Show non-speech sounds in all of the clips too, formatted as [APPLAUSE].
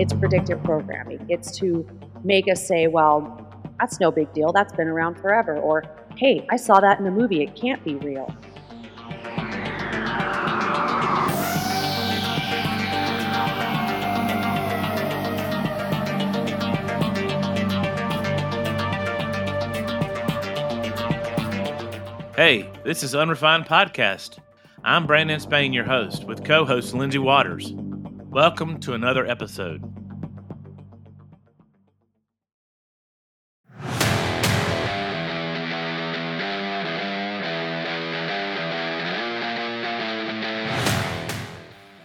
It's predictive programming. It's to make us say, well, that's no big deal. That's been around forever. Or, hey, I saw that in a movie. It can't be real. Hey, this is Unrefined Podcast. I'm Brandon Spain, your host, with co host Lindsay Waters. Welcome to another episode.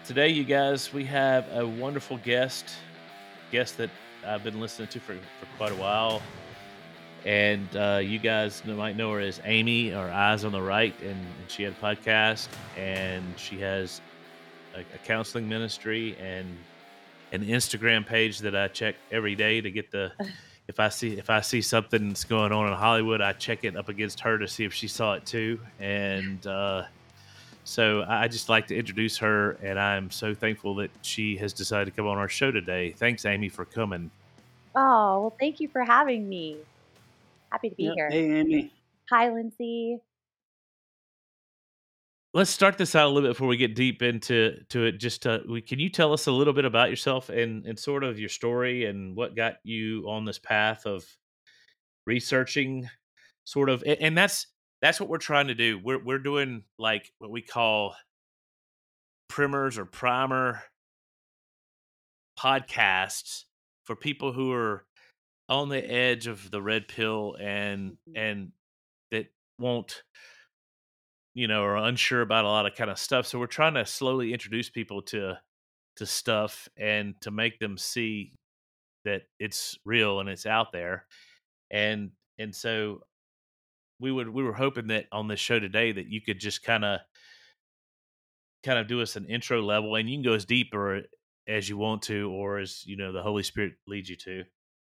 Today, you guys, we have a wonderful guest, guest that I've been listening to for, for quite a while and uh, you guys might know her as Amy or Eyes on the Right, and, and she had a podcast, and she has a, a, counseling ministry and an Instagram page that I check every day to get the. [LAUGHS] If I see if I see something that's going on in Hollywood, I check it up against her to see if she saw it too. And uh, so I just like to introduce her, and I'm so thankful that she has decided to come on our show today. Thanks, Amy, for coming. Oh well, thank you for having me. Happy to be Yep. here. Hey, Amy. Hi, Lindsay. Let's start this out a little bit before we get deep into to it. Just uh, we, can you tell us a little bit about yourself and and sort of your story and what got you on this path of researching, sort of, and, and that's that's what we're trying to do. We're we're doing like what we call primers or primer podcasts for people who are on the edge of the red pill and Mhm. and that won't you know are unsure about a lot of kind of stuff so we're trying to slowly introduce people to to stuff and to make them see that it's real and it's out there and and so we would we were hoping that on this show today that you could just kind of kind of do us an intro level and you can go as deep or as you want to or as you know the holy spirit leads you to.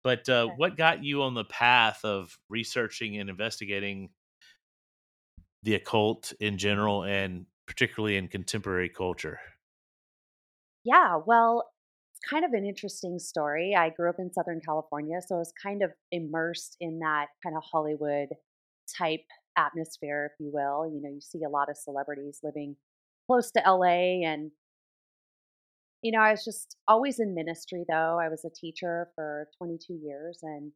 But uh, what got you on the path of researching and investigating the occult in general and particularly in contemporary culture Yeah, well, it's kind of an interesting story. I grew up in Southern California, so I was kind of immersed in that kind of Hollywood type atmosphere, if you will. You know, you see a lot of celebrities living close to LA and you know, I was just always in ministry though. I was a teacher for 22 years and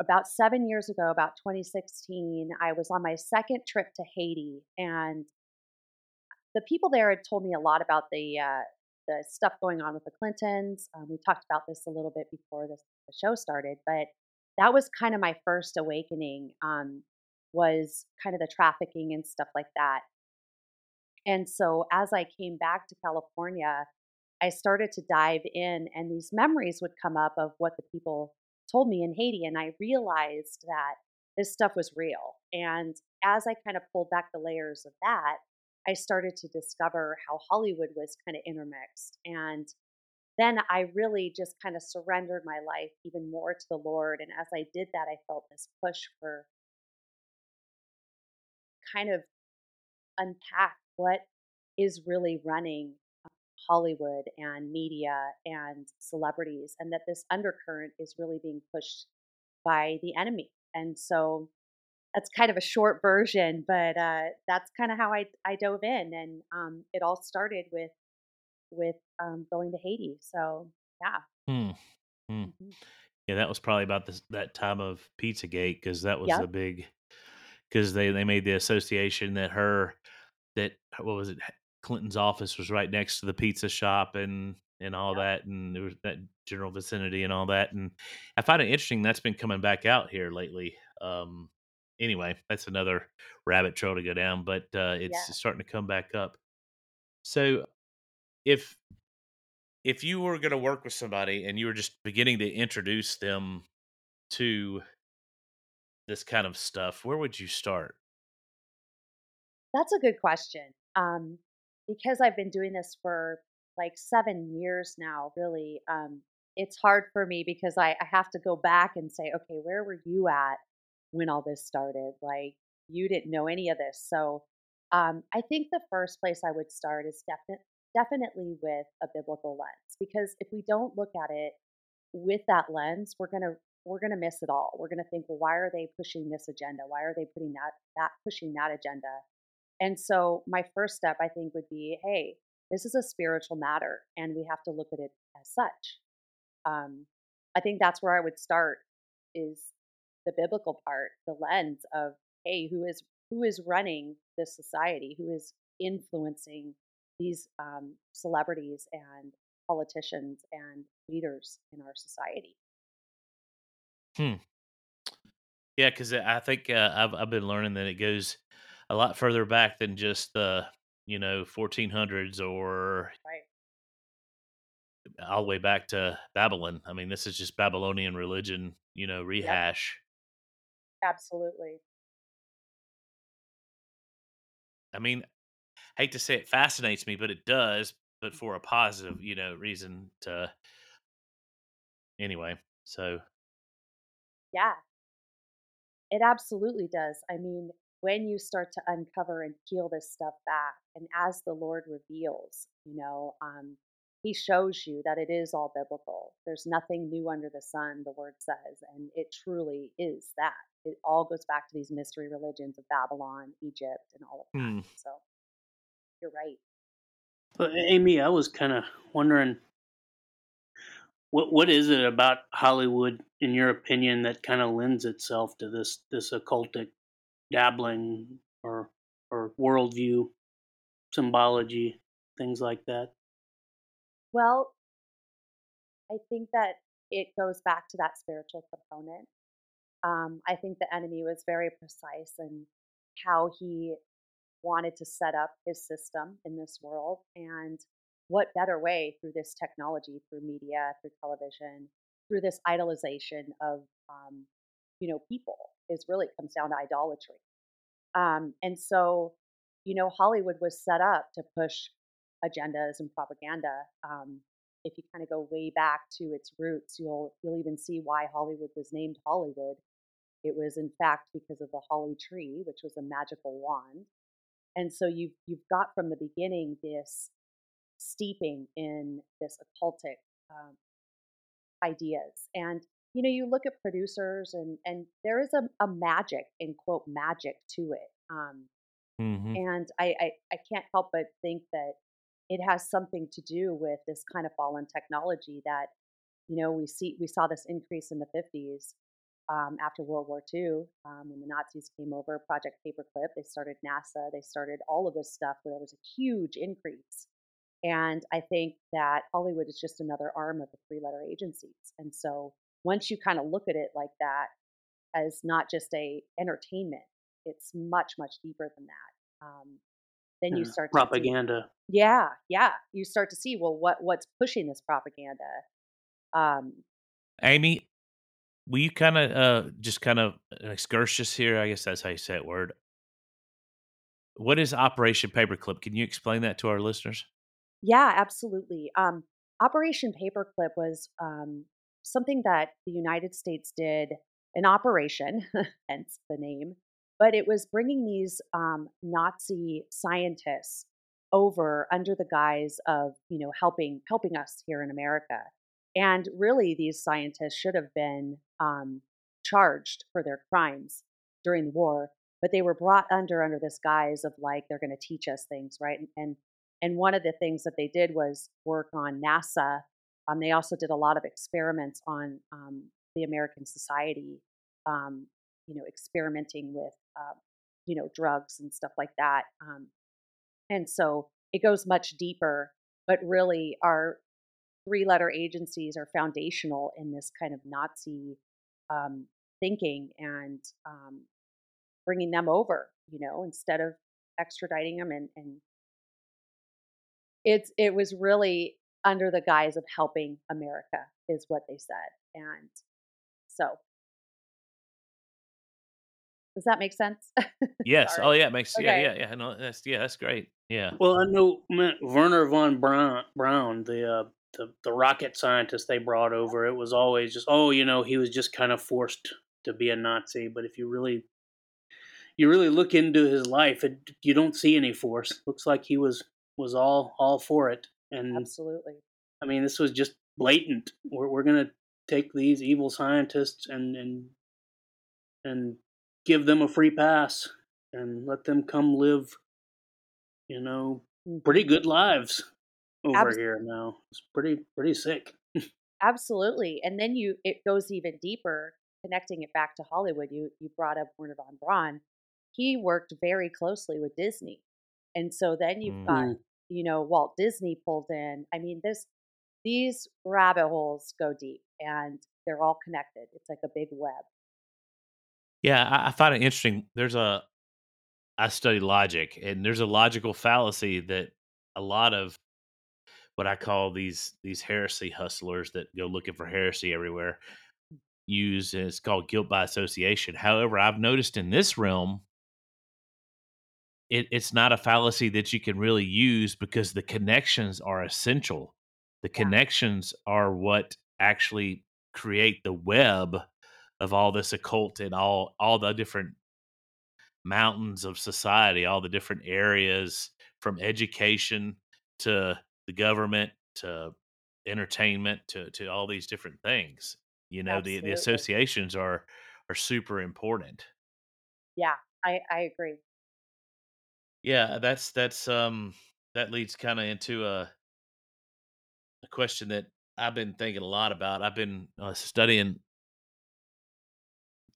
about 7 years ago, about 2016, I was on my second trip to Haiti and the people there had told me a lot about the uh, the stuff going on with the Clintons. Um, we talked about this a little bit before this, the show started, but that was kind of my first awakening. Um, was kind of the trafficking and stuff like that. And so as I came back to California, I started to dive in, and these memories would come up of what the people told me in Haiti, and I realized that this stuff was real. And as I kind of pulled back the layers of that, I started to discover how Hollywood was kind of intermixed. And then I really just kind of surrendered my life even more to the Lord. And as I did that, I felt this push for kind of unpack what is really running Hollywood and media and celebrities, and that this undercurrent is really being pushed by the enemy. And so that's kind of a short version, but uh, that's kind of how I, I dove in, and um, it all started with with um, going to Haiti. So yeah, hmm. Hmm. Mhm. yeah that was probably about this that time of pizzagate because that was Yep. a big because they they made the association that her that what was it clinton's office was right next to the pizza shop and and all that and there was that general vicinity and all that and i find it interesting that's been coming back out here lately um anyway that's another rabbit trail to go down but uh it's Yeah. starting to come back up so if if you were going to work with somebody and you were just beginning to introduce them to this kind of stuff where would you start that's a good question. Um, because I've been doing this for like seven years now, really, um, it's hard for me because I, I have to go back and say, okay, where were you at when all this started? Like, you didn't know any of this. So, um, I think the first place I would start is definitely definitely with a biblical lens because if we don't look at it with that lens, we're gonna we're gonna miss it all. We're gonna think, well, why are they pushing this agenda? Why are they putting that that pushing that agenda? And so my first step, I think, would be, hey, this is a spiritual matter, and we have to look at it as such. Um, I think that's where I would start is the biblical part, the lens of, hey, who is who is running this society? Who is influencing these um, celebrities and politicians and leaders in our society. Hmm. Yeah, because I think uh, I've I've been learning that it goes a lot further back than just the you know 1400s or right. all the way back to Babylon. I mean, this is just Babylonian religion, you know, rehash. Yep. Absolutely. I mean, hate to say it fascinates me, but it does, but for a positive, you know, reason to anyway. So yeah. It absolutely does. I mean, when you start to uncover and peel this stuff back, and as the Lord reveals, you know, um, He shows you that it is all biblical. There's nothing new under the sun, the word says, and it truly is that. It all goes back to these mystery religions of Babylon, Egypt, and all of that. Hmm. So you're right. But Amy, I was kind of wondering what what is it about Hollywood, in your opinion, that kind of lends itself to this this occultic dabbling or or worldview, symbology, things like that? Well, I think that it goes back to that spiritual component. Um, I think the enemy was very precise in how he wanted to set up his system in this world. And what better way through this technology, through media, through television, through this idolization of, um, you know, people is really comes down to idolatry. Um, and so, you know, Hollywood was set up to push agendas and propaganda. Um, if you kind of go way back to its roots, you'll you'll even see why Hollywood was named Hollywood. It was in fact because of the holly tree, which was a magical wand and so you've you've got from the beginning this steeping in this occultic um, ideas and you know you look at producers and and there is a, a magic in quote magic to it um, mm-hmm. and I, I i can't help but think that it has something to do with this kind of fallen technology that you know we see we saw this increase in the 50s um, after World War II, um, when the Nazis came over, Project Paperclip, they started NASA, they started all of this stuff where there was a huge increase. And I think that Hollywood is just another arm of the three letter agencies. And so once you kind of look at it like that as not just a entertainment, it's much, much deeper than that. Um, then you start propaganda. See, yeah, yeah. You start to see well, what what's pushing this propaganda? Um, Amy, will you kind of uh just kind of an excursus here? I guess that's how you say it. Word. What is Operation Paperclip? Can you explain that to our listeners? Yeah, absolutely. Um, Operation Paperclip was um, something that the United States did an operation, [LAUGHS] hence the name, but it was bringing these um, Nazi scientists over under the guise of you know helping helping us here in America. And really, these scientists should have been um, charged for their crimes during the war, but they were brought under under this guise of like they're going to teach us things, right? And and one of the things that they did was work on NASA. Um, they also did a lot of experiments on um, the American society, um, you know, experimenting with uh, you know drugs and stuff like that. Um, and so it goes much deeper, but really our three letter agencies are foundational in this kind of Nazi um, thinking and um, bringing them over, you know, instead of extraditing them. And, and it's, it was really under the guise of helping America, is what they said. And so does that make sense? [LAUGHS] yes. oh, yeah. It makes okay. yeah, yeah, yeah. No, that's yeah, that's great. Yeah. Well, I know Wernher von Braun, Braun the uh, the the rocket scientist they brought over, it was always just oh, you know, he was just kind of forced to be a Nazi. But if you really you really look into his life, it, you don't see any force. Looks like he was was all all for it, and Absolutely. I mean, this was just blatant. We're we're gonna take these evil scientists and and and give them a free pass and let them come live, you know, pretty good lives over here now. It's pretty pretty sick. [LAUGHS] absolutely. And then you it goes even deeper, connecting it back to Hollywood. You you brought up Wernher von Braun. He worked very closely with Disney. And so then you've got, Mm. You know, Walt Disney pulled in. I mean, this these rabbit holes go deep and they're all connected. It's like a big web. Yeah, I, I find it interesting. There's a I study logic, and there's a logical fallacy that a lot of what I call these these heresy hustlers that go looking for heresy everywhere use, and it's called guilt by association. However, I've noticed in this realm, it, it's not a fallacy that you can really use because the connections are essential. The Yeah. connections are what actually create the web of all this occult and all all the different mountains of society, all the different areas from education to the government to entertainment to to all these different things. You know, the the associations are are super important. Yeah, I, I agree. Yeah, that's that's um that leads kind of into a a question that I've been thinking a lot about. I've been uh, studying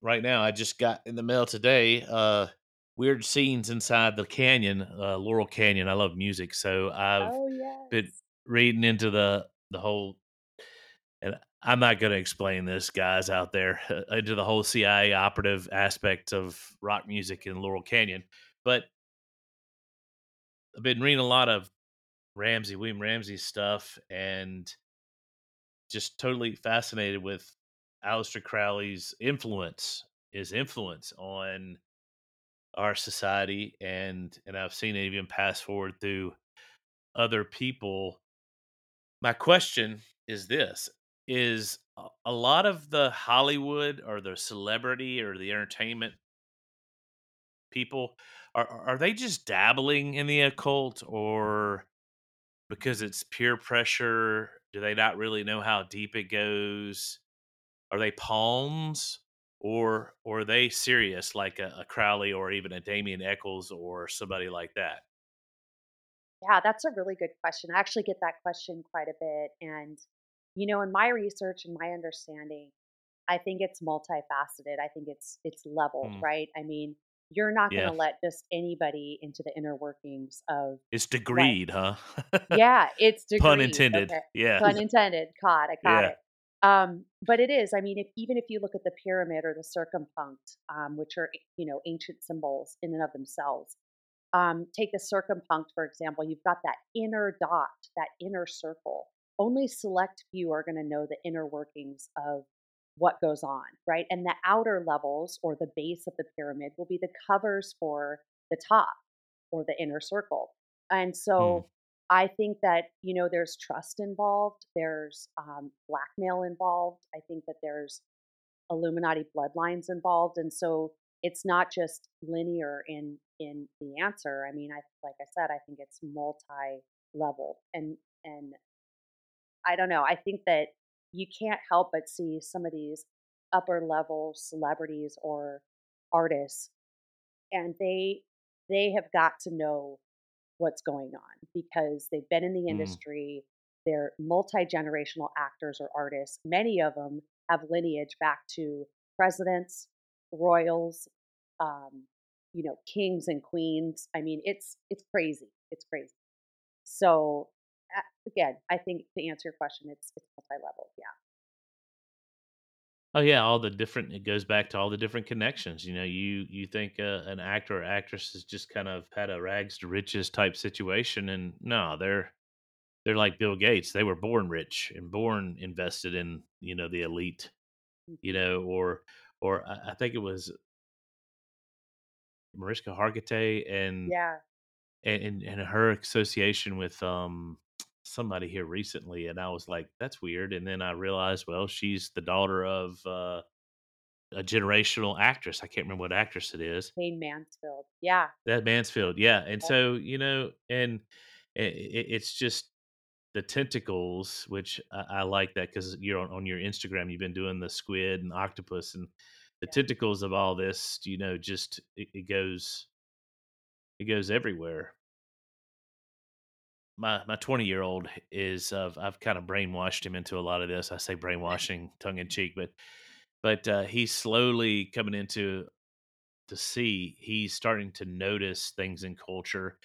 right now. I just got in the mail today uh weird scenes inside the canyon, uh Laurel Canyon. I love music, so I've Oh been reading into the the whole and I'm not going to explain this guys out there [LAUGHS] into the whole CIA operative aspect of rock music in Laurel Canyon, but I've been reading a lot of Ramsey, William Ramsey stuff and just totally fascinated with Aleister Crowley's influence, his influence on our society and and I've seen it even pass forward through other people. My question is this is a a lot of the Hollywood or the celebrity or the entertainment people are are they just dabbling in the occult or because it's peer pressure do they not really know how deep it goes are they pawns or or are they serious like a, a crowley or even a damien echols or somebody like that Yeah, that's a really good question. I actually get that question quite a bit. And, you know, in my research and my understanding, I think it's multifaceted. I think it's it's leveled, Hmm, right? I mean, you're not going yeah to let just anybody into the inner workings of it's what degreed huh Yeah, it's [LAUGHS] pun degreed. intended Okay. yeah Pun intended. Caught. I caught yeah it. Um, but it is. I mean, if even if you look at the pyramid or the circumpunct, um, which are you know ancient symbols in and of themselves, um, take the circumpunct for example. You've got that inner dot, that inner circle. Only select few are going to know the inner workings of what goes on, right? And the outer levels or the base of the pyramid will be the covers for the top or the inner circle. And Hmm, so I think that, you know, there's trust involved, there's um, blackmail involved. I think that there's Illuminati bloodlines involved. And so it's not just linear in in the answer. I mean, I like I said, I think it's multi-level. And and I don't know. I think that you can't help but see some of these upper level celebrities or artists and they they have got to know what's going on because they've been in the hmm, industry they're multi-generational actors or artists many of them have lineage back to presidents royals um, you know kings and queens i mean it's it's crazy it's crazy. So again i think to answer your question it's it's multi-level yeah Oh yeah, all the different it goes back to all the different connections. You know, you you think uh, an actor or actress has just kind of had a rags to riches type situation, and no, they're they're like Bill Gates. They were born rich and born invested in you know the elite. You hmm know, or or I I think it was Mariska Hargitay and yeah and and her association with um somebody here recently, and I was like, that's weird. And then I realized, well, she's the daughter of. uh a generational actress. I can't remember what actress it is. Jayne Mansfield yeah That Mansfield, yeah. And yep, so, you know, and it, it, it's just the tentacles, which I, I like that because you're on, on your Instagram, you've been doing the squid and octopus and the tentacles of all this. You know, just it, it goes, it goes everywhere. My my twenty year old is uh, I've kind of brainwashed him into a lot of this. I say [LAUGHS] brainwashing, tongue in cheek, but but uh, he's slowly coming into to see. He's starting to notice things in culture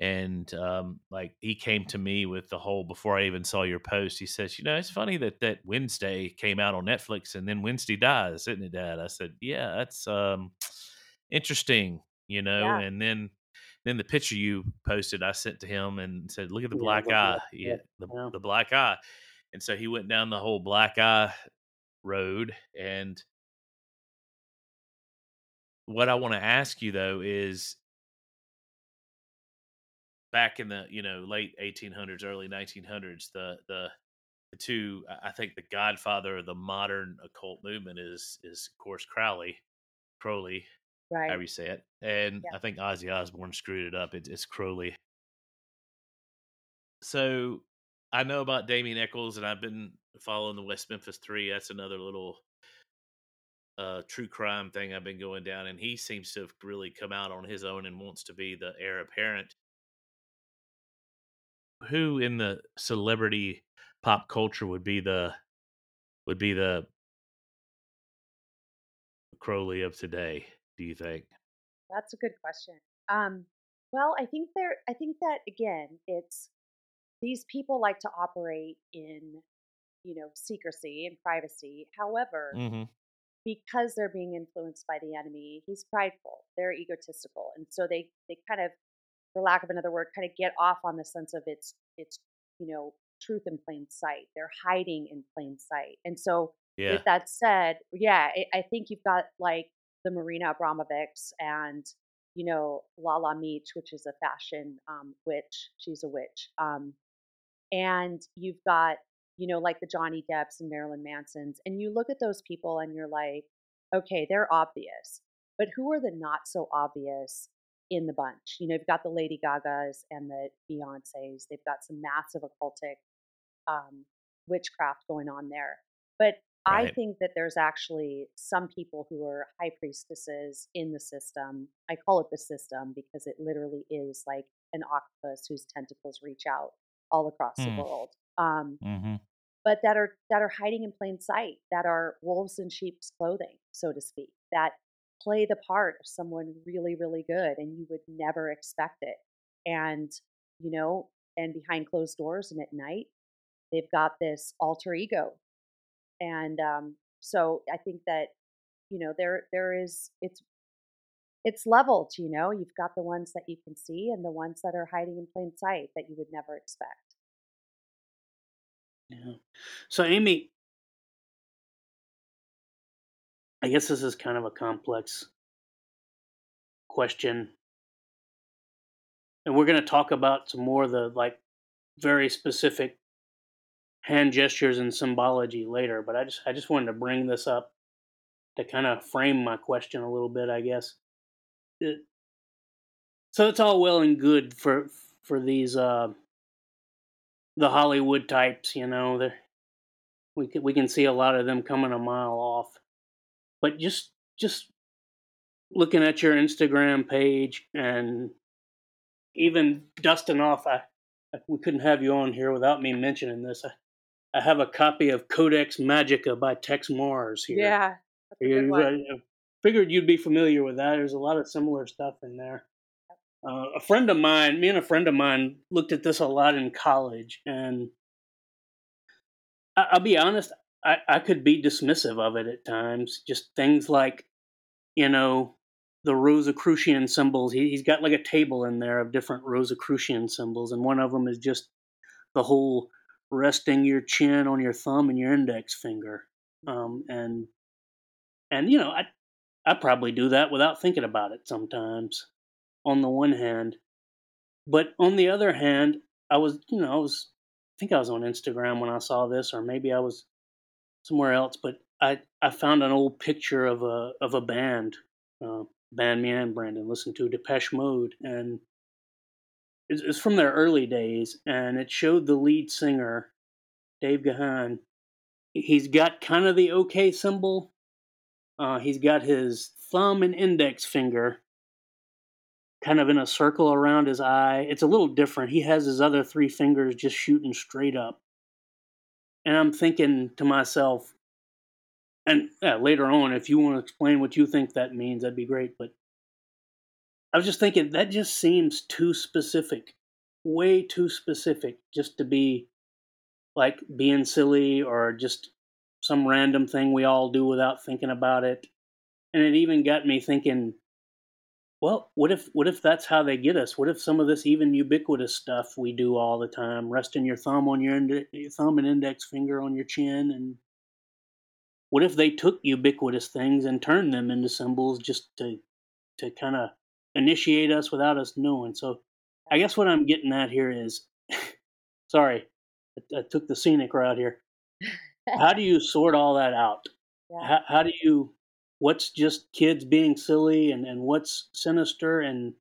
and um, like he came to me with the whole before I even saw your post. He says, "You know, it's funny that that Wednesday came out on Netflix and then Wednesday dies, isn't it, Dad?" I said, "Yeah, that's um, interesting, you know." Yeah. And then then the picture you posted, I sent to him and said, "Look at the Yeah, black eye, that. yeah, the Yeah. the black eye." And so he went down the whole black eye road and what I want to ask you though is back in the you know late 1800s early 1900s the the the two i I think the godfather of the modern occult movement is is of course crowley crowley Right. you say it and Yeah. i think ozzy osbourne screwed it up it, it's crowley so i know about damien echols and i've been following the west memphis three that's another little uh true crime thing i've been going down and he seems to have really come out on his own and wants to be the heir apparent who in the celebrity pop culture would be the would be the Crowley of today? Do you think? That's a good question. Um, well, I think there. I think that again, it's these people like to operate in, you know, secrecy and privacy. However, Mm-hmm. because they're being influenced by the enemy, he's prideful. They're egotistical, and so they they kind of, for lack of another word, kind of get off on the sense of it's it's you know truth in plain sight. They're hiding in plain sight, and so Yeah. with that said, yeah, I, I think you've got like the Marina Abramovics and you know Lala Meach, which is a fashion um, witch. She's a witch. Um, and you've got you know like the Johnny Depps and Marilyn Mansons, and you look at those people and you're like, okay, they're obvious, but who are the not so obvious in the bunch? You know, you've got the Lady Gagas and the Beyonces. They've got some massive occultic um, witchcraft going on there, but I think that there's actually some people who are high priestesses in the system. I call it the system because it literally is like an octopus whose tentacles reach out all across the Hmm. world. Um, Mm-hmm. but that are that are hiding in plain sight, that are wolves in sheep's clothing, so to speak, that play the part of someone really, really good, and you would never expect it. And you know, and behind closed doors and at night, they've got this alter ego, and um, so I think that you know there there is it's it's leveled. You know, you've got the ones that you can see and the ones that are hiding in plain sight that you would never expect. Yeah. So, Amy, I guess this is kind of a complex question, and we're going to talk about some more of the like very specific hand gestures and symbology later. But I just I just wanted to bring this up to kind of frame my question a little bit, I guess. It- so it's all well and good for for these uh, the Hollywood types, you know. They're, we can we can see a lot of them coming a mile off. But just just looking at your Instagram page and even dusting off, I, I we couldn't have you on here without me mentioning this. I, I have a copy of Codex Magica by Texe Marrs here. Yeah, that's a You- good one. I figured you'd be familiar with that. There's a lot of similar stuff in there. Uh, a friend of mine, me and a friend of mine, looked at this a lot in college, and I, I'll be honest, I, I could be dismissive of it at times. Just things like, you know, the Rosicrucian symbols. He, he's got like a table in there of different Rosicrucian symbols, and one of them is just the whole resting your chin on your thumb and your index finger. Um, and and you know, I I probably do that without thinking about it sometimes. On the one hand, but on the other hand, I was you know I was I think I was on Instagram when I saw this, or maybe I was somewhere else. But I I found an old picture of a of a band, uh, band me and Brandon listened to Depeche Mode, and It's, from their early days, and it showed the lead singer, Dave Gahan. He's got kind of the OK symbol. Uh, he's got his thumb and index finger kind of in a circle around his eye. It's a little different. He has his other three fingers just shooting straight up. And I'm thinking to myself, and yeah, later on, if you want to explain what you think that means, that'd be great. But I was just thinking that just seems too specific, way too specific, just to be like being silly or just some random thing we all do without thinking about it. And it even got me thinking, well, what if what if that's how they get us? What if some of this even ubiquitous stuff we do all the time, resting your thumb on your, ind- your thumb and index finger on your chin, and what if they took ubiquitous things and turned them into symbols just to to kind of initiate us without us knowing? So, I guess what I'm getting at here is, [LAUGHS] sorry, I, I took the scenic route here. [LAUGHS] how do you sort all that out? Yeah. How, how do you what's just kids being silly and, and what's sinister and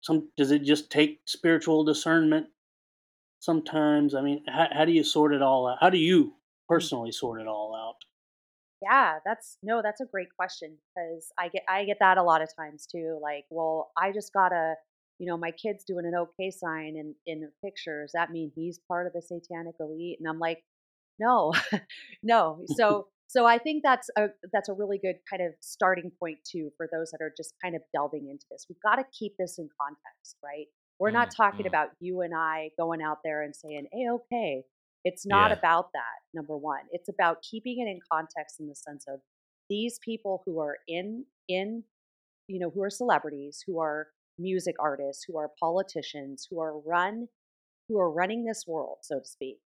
some does it just take spiritual discernment sometimes i mean how, how do you sort it all out how do you mm. personally sort it all out yeah that's no that's a great question because i get i get that a lot of times too like well i just gotta you know my kid's doing an okay sign in in the pictures that mean he's part of the satanic elite and i'm like no [LAUGHS] no [LAUGHS] so so I think that's a that's a really good kind of starting point too for those that are just kind of delving into this. We've got to keep this in context, right? We're not talking mm. about you and I going out there and saying, "Hey, okay." It's not yeah. about that. Number 1. It's about keeping it in context in the sense of these people who are in in you know, who are celebrities, who are music artists, who are politicians, who are run who are running this world, so to speak.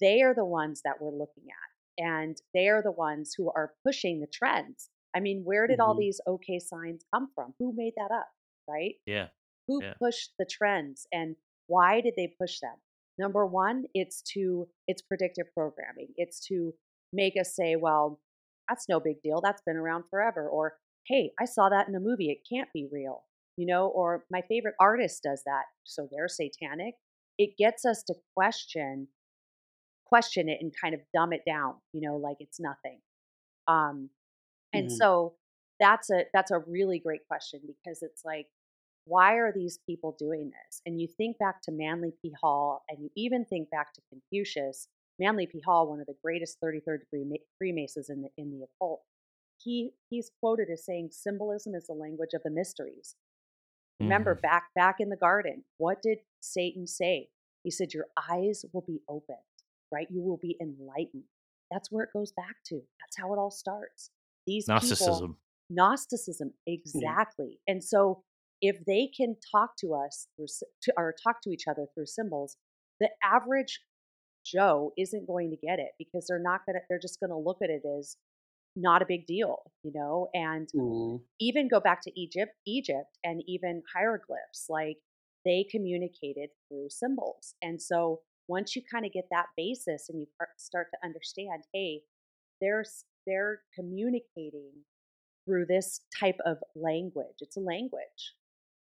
They are the ones that we're looking at and they are the ones who are pushing the trends. I mean, where did mm-hmm. all these okay signs come from? Who made that up, right? Yeah. Who yeah. pushed the trends and why did they push them? Number one, it's to it's predictive programming. It's to make us say, well, that's no big deal. That's been around forever. Or, hey, I saw that in a movie. It can't be real. You know, or my favorite artist does that. So they're satanic. It gets us to question question it and kind of dumb it down, you know, like it's nothing. Um, and mm-hmm. so that's a that's a really great question because it's like, why are these people doing this? And you think back to Manly P. Hall, and you even think back to Confucius. Manly P. Hall, one of the greatest 33rd degree Freemasons in the in the occult, he he's quoted as saying, "Symbolism is the language of the mysteries." Mm-hmm. Remember, back back in the garden, what did Satan say? He said, "Your eyes will be opened, right? You will be enlightened. That's where it goes back to. That's how it all starts. These Gnosticism. People, Gnosticism, exactly. Yeah. And so if they can talk to us through, to, or talk to each other through symbols, the average Joe isn't going to get it because they're not gonna. They're just gonna look at it as not a big deal, you know. And mm. even go back to Egypt, Egypt, and even hieroglyphs, like they communicated through symbols. And so once you kind of get that basis and you start to understand, hey, there's they're communicating through this type of language. It's a language,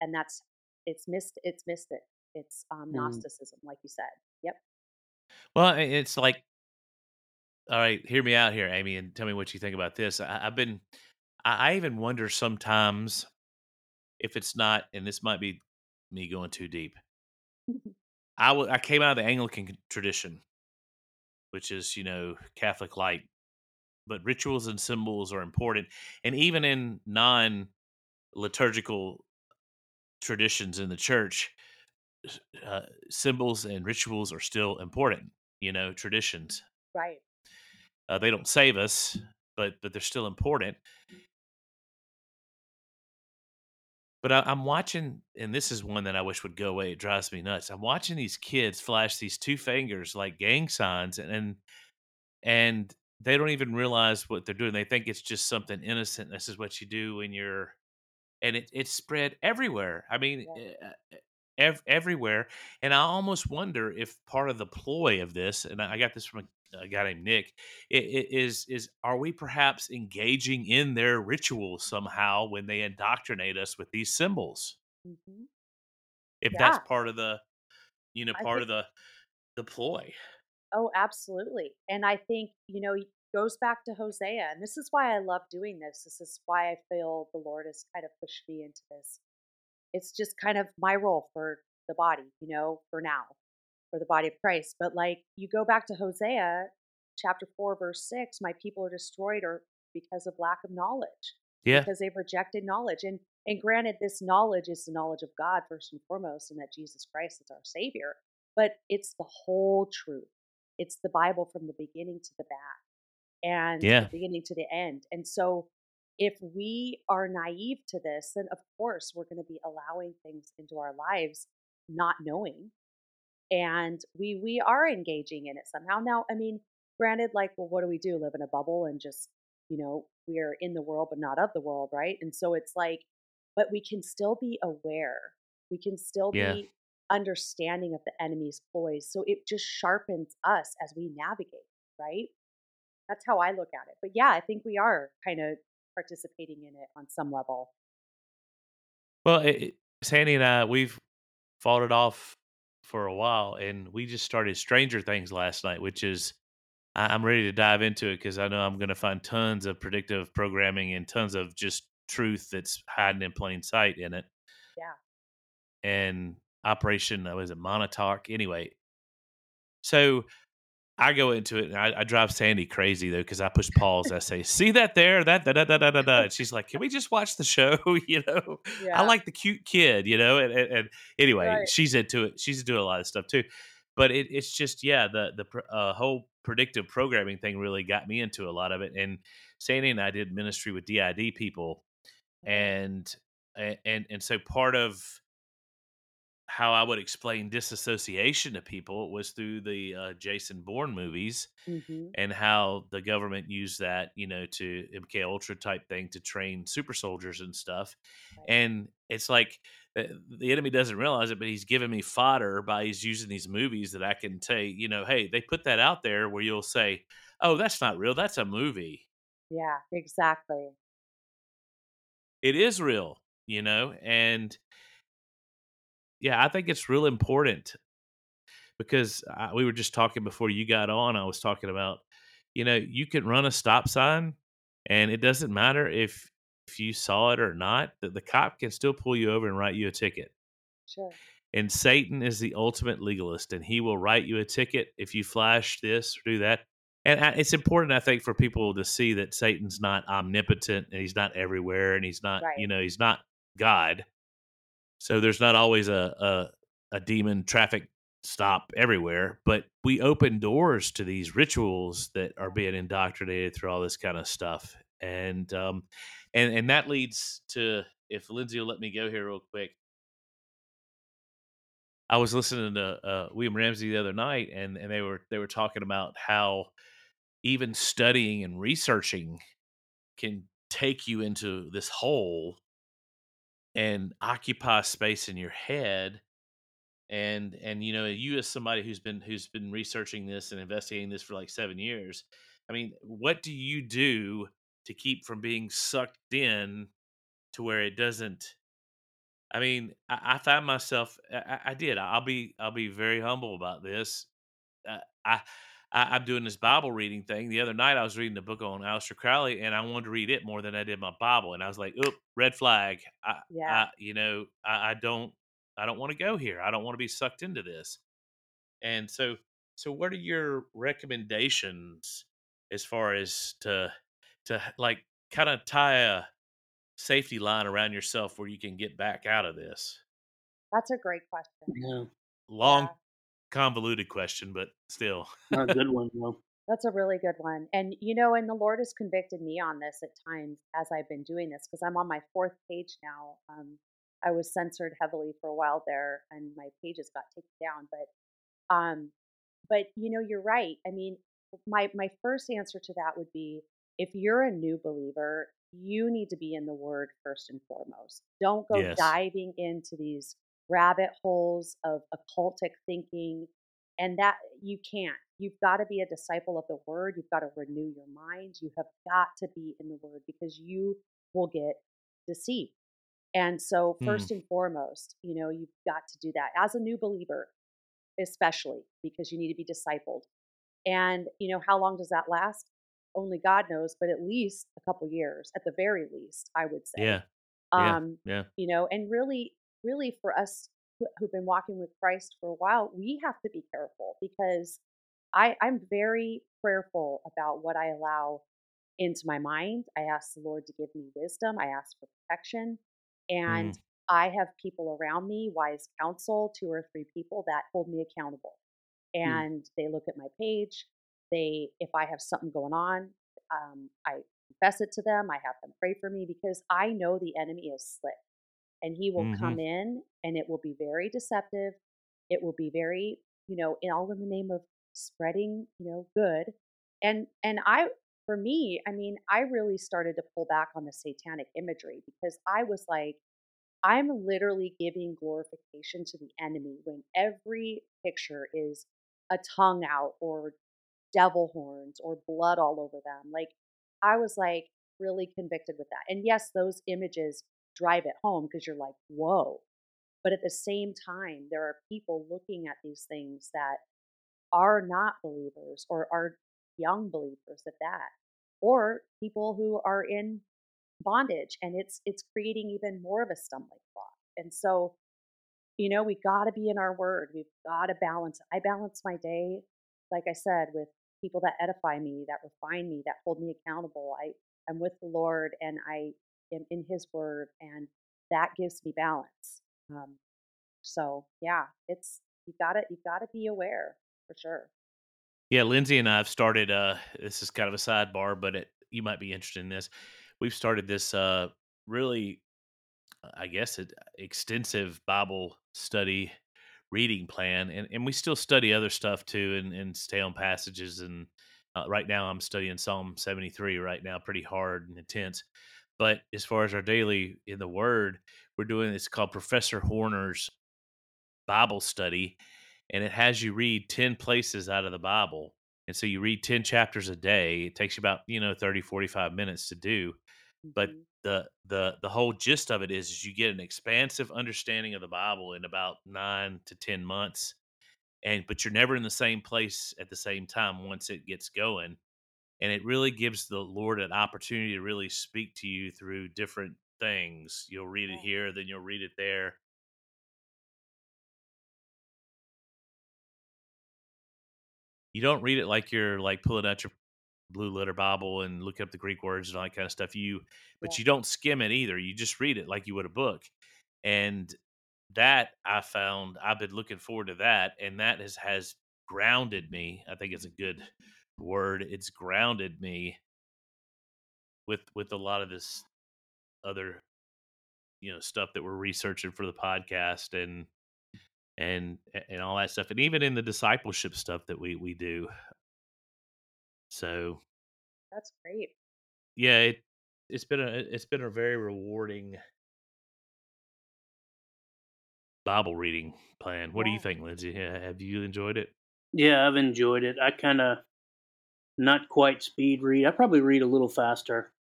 and that's it's missed. It's missed it It's um, mm. Gnosticism, like you said. Yep. Well, it's like, all right, hear me out here, Amy, and tell me what you think about this. I, have been, I, I even wonder sometimes if it's not, and this might be me going too deep. [LAUGHS] I, w- I came out of the Anglican tradition, which is, you know, Catholic light, but rituals and symbols are important. And even in non liturgical traditions in the church, uh, symbols and rituals are still important, you know, traditions. Right. Uh, they don't save us, but but they're still important. But I, I'm watching, and this is one that I wish would go away. It drives me nuts. I'm watching these kids flash these two fingers like gang signs, and and, and they don't even realize what they're doing. They think it's just something innocent. This is what you do when you're, and it it's spread everywhere. I mean, yeah. Eh, ev- everywhere. And I almost wonder if part of the ploy of this, and I got this from a, a guy named Nick, it, it is is are we perhaps engaging in their rituals somehow when they indoctrinate us with these symbols? Mm-hmm. if Yeah. that's part of the you know part think of the the ploy. Oh, absolutely. And I think, you know, it goes back to Hosea. And this is why I love doing this. This is why I feel the Lord has kind of pushed me into this. It's just kind of my role for the body, you know, for now, for the body of Christ. But like you go back to Hosea chapter 4, verse 6, my people are destroyed or because of lack of knowledge, Yeah. because they've rejected knowledge. And and granted, this knowledge is the knowledge of God first and foremost, and that Jesus Christ is our Savior. But it's the whole truth. It's the Bible from the beginning to the back and Yeah. the beginning to the end. And so if we are naive to this, then of course we're going to be allowing things into our lives not knowing. And we we are engaging in it somehow. Now, I mean, granted, like, well, what do we do? Live in a bubble and just, you know, we're in the world but not of the world, right? And so it's like, but we can still be aware. We can still Yeah. be understanding of the enemy's ploys. So it just sharpens us as we navigate, right? That's how I look at it. But yeah, I think we are kind of participating in it on some level. Well, it, it- Sandy and I, we've fought it off for a while, and we just started Stranger Things last night, which is I, I'm ready to dive into it because I know I'm going to find tons of predictive programming and tons of just truth that's hiding in plain sight in it. Yeah. And Operation, uh, was it Montauk? Anyway, so I go into it and I, I drive Sandy crazy though because I push pause. I say, "See that there? That da da da da da da." And she's like, "Can we just watch the show?" [LAUGHS] you know, Yeah. I like the cute kid, you know. And, and, and anyway, Right. she's into it. She's doing a lot of stuff too. But it, it's just yeah, the the uh, whole predictive programming thing really got me into a lot of it. And Sandy and I did ministry with DID people, and and and so part of how I would explain disassociation to people was through the uh, Jason Bourne movies hmm and how the government used that, you know, to MK Ultra type thing to train super soldiers and stuff. Right. And it's like uh, the enemy doesn't realize it, but he's giving me fodder by he's using these movies that I can you, you know, hey, they put that out there where you'll say, oh, that's not real. That's a movie. Yeah, exactly. It is real, you know, and yeah, I think it's real important because I, we were just talking before you got on. I was talking about, you know, you can run a stop sign, and it doesn't matter if if you saw it or not. The, the cop can still pull you over and write you a ticket. Sure. And Satan is the ultimate legalist, and he will write you a ticket if you flash this or do that. And I, it's important, I think, for people to see that Satan's not omnipotent and he's not everywhere, and he's not, Right. you know, he's not God. So there's not always a a, a demon traffic stop everywhere, but we open doors to these rituals that are being indoctrinated through all this kind of stuff, and um, and and that leads to if Lindsay will let me go here real quick. I was listening to uh, William Ramsey the other night, and and they were they were talking about how even studying and researching can take you into this hole and occupy space in your head and and you know you as somebody who's been who's been researching this and investigating this for like seven years i mean what do you do to keep from being sucked in to where it doesn't i mean i, I found myself I, I I did i'll be i'll be very humble about this uh, I, I I'm doing this Bible reading thing. The other night, I was reading a book on Aleister Crowley, and I wanted to read it more than I did my Bible. And I was like, "Oop, red flag." I, Yeah. I you know, I, I don't, I don't want to go here. I don't want to be sucked into this. And so, so what are your recommendations as far as to, to like kind of tie a safety line around yourself where you can get back out of this? That's a great question. Yeah, Long, Yeah. Convoluted question, but still. not a [LAUGHS] good one though. That's a really good one. And, you know, and the Lord has convicted me on this at times as I've been doing this because I'm on my fourth page now. Um, I was censored heavily for a while there and my pages got taken down. But, um, but you know, you're right. I mean, my, my first answer to that would be if you're a new believer, you need to be in the word first and foremost. Don't go Yes. diving into these rabbit holes of occultic thinking and that you can't you've got to be a disciple of the word you've got to renew your mind you have got to be in the word because you will get deceived And so, Hmm. first and foremost, you know, you've got to do that as a new believer, especially because you need to be discipled. And, you know, how long does that last? Only God knows, but at least a couple years, at the very least, I would say. Yeah. Yeah. Um, Yeah. you know, and really, really for us who- who've been walking with Christ for a while, we have to be careful because I, I'm very prayerful about what I allow into my mind. I ask the Lord to give me wisdom. I ask for protection. And Mm. I have people around me, wise counsel, two or three people that hold me accountable. Mm. And they look at my page. They, if I have something going on, um, I confess it to them. I have them pray for me because I know the enemy is slick and he will Mm-hmm. come in and it will be very deceptive. It will be very, you know, in all in the name of spreading, you know, good. And and I for me, I mean, I really started to pull back on the satanic imagery because I was like, I'm literally giving glorification to the enemy when every picture is a tongue out or devil horns or blood all over them. Like, I was like really convicted with that. And yes, those images drive it home because you're like, whoa. But at the same time, there are people looking at these things that are not believers or are young believers at that, or people who are in bondage and it's it's creating even more of a stumbling block. And so, you know, we got to be in our word. We've got to balance. I balance my day, like I said, with people that edify me, that refine me, that hold me accountable. I I'm with the Lord and I in His Word, and that gives me balance. Um, so yeah, it's you gotta you gotta be aware for sure. Yeah, Lindsay and I have started. Uh, this is kind of a sidebar, but it, you might be interested in this. We've started this uh, really, I guess, it, extensive Bible study reading plan, and, and we still study other stuff too, and, and stay on passages. And uh, right now, I'm studying Psalm 73 right now, pretty hard and intense. But as far as our daily in the Word, we're doing it's called Professor Horner's Bible study, and it has you read 10 places out of the Bible. And so you read 10 chapters a day. It takes you about, you know, 30, 45 minutes to do. But Mhm. the the the whole gist of it is, is you get an expansive understanding of the Bible in about 9 to 10 months. And but you're never in the same place at the same time once it gets going. And it really gives the Lord an opportunity to really speak to you through different things. You'll read it here, then you'll read it there. you don't read it like you're like pulling out your blue letter bible and looking up the greek words and all that kind of stuff you but Yeah. you don't skim it either you just read it like you would a book and that i found i've been looking forward to that and that has has grounded me i think it's a good word it's grounded me with with a lot of this other you know stuff that we're researching for the podcast and and and all that stuff and even in the discipleship stuff that we we do. So That's great. yeah it it's been a it's been a very rewarding bible reading plan. What do you think lindsay? Have you enjoyed it? Yeah, I've enjoyed it. I kind of not quite speed read. I probably read a little faster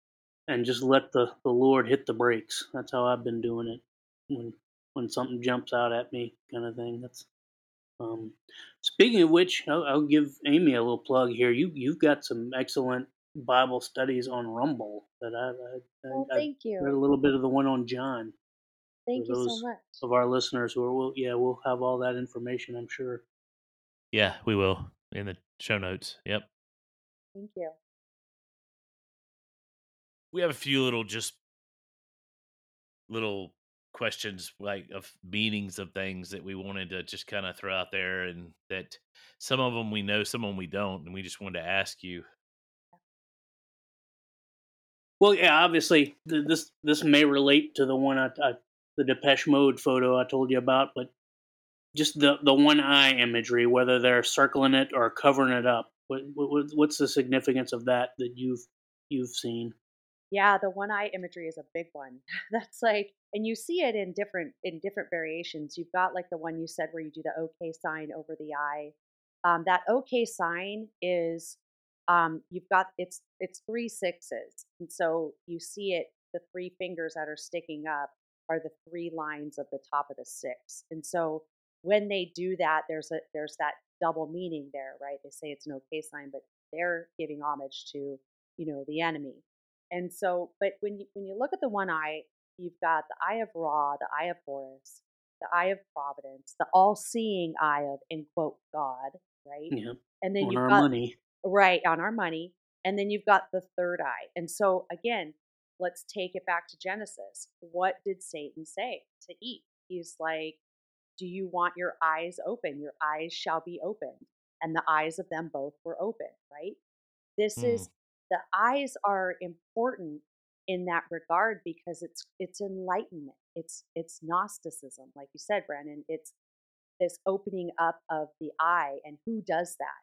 and just let the, the Lord hit the brakes. That's how I've been doing it. When when something jumps out at me, kind of thing. That's um. Speaking of which, I'll, I'll give Amy a little plug here. You you've got some excellent Bible studies on Rumble that I, I, Well, I I've thank read a little bit of the one on John. Thank for you so much. of our listeners who are, will yeah, we'll have all that information. I'm sure. yeah we will in the show notes yep Thank you. we have a few little just little questions like of meanings of things that we wanted to just kind of throw out there and that some of them we know some of them we don't and we just wanted to ask you Well, yeah, obviously th- this this may relate to the one I, I the Depeche Mode photo I told you about, but just the the one eye imagery, whether they're circling it or covering it up. What, what what's the significance of that that you've you've seen? Yeah, the one eye imagery is a big one. [LAUGHS] That's like, and you see it in different in different variations. You've got like the one you said where you do the OK sign over the eye. Um, that OK sign is um, you've got it's it's three sixes, and so you see it the three fingers that are sticking up, are the three lines of the top of the six. And so when they do that, there's a there's that double meaning there, right? They say it's an okay sign, but they're giving homage to, you know, the enemy. And so, but when you when you look at the one eye, you've got the eye of Ra, the eye of Horus, the eye of Providence, the all-seeing eye of in quote God, right? Yeah. And then On you've our got money. right on our money, and then you've got the third eye. And so again, let's take it back to Genesis. What did Satan say to Eve? He's like, "Do you want your eyes open? Your eyes shall be opened." And the eyes of them both were open, right? This Mm. is the eyes are important in that regard because it's it's enlightenment. It's it's Gnosticism, like you said, Brandon. It's this opening up of the eye, and who does that?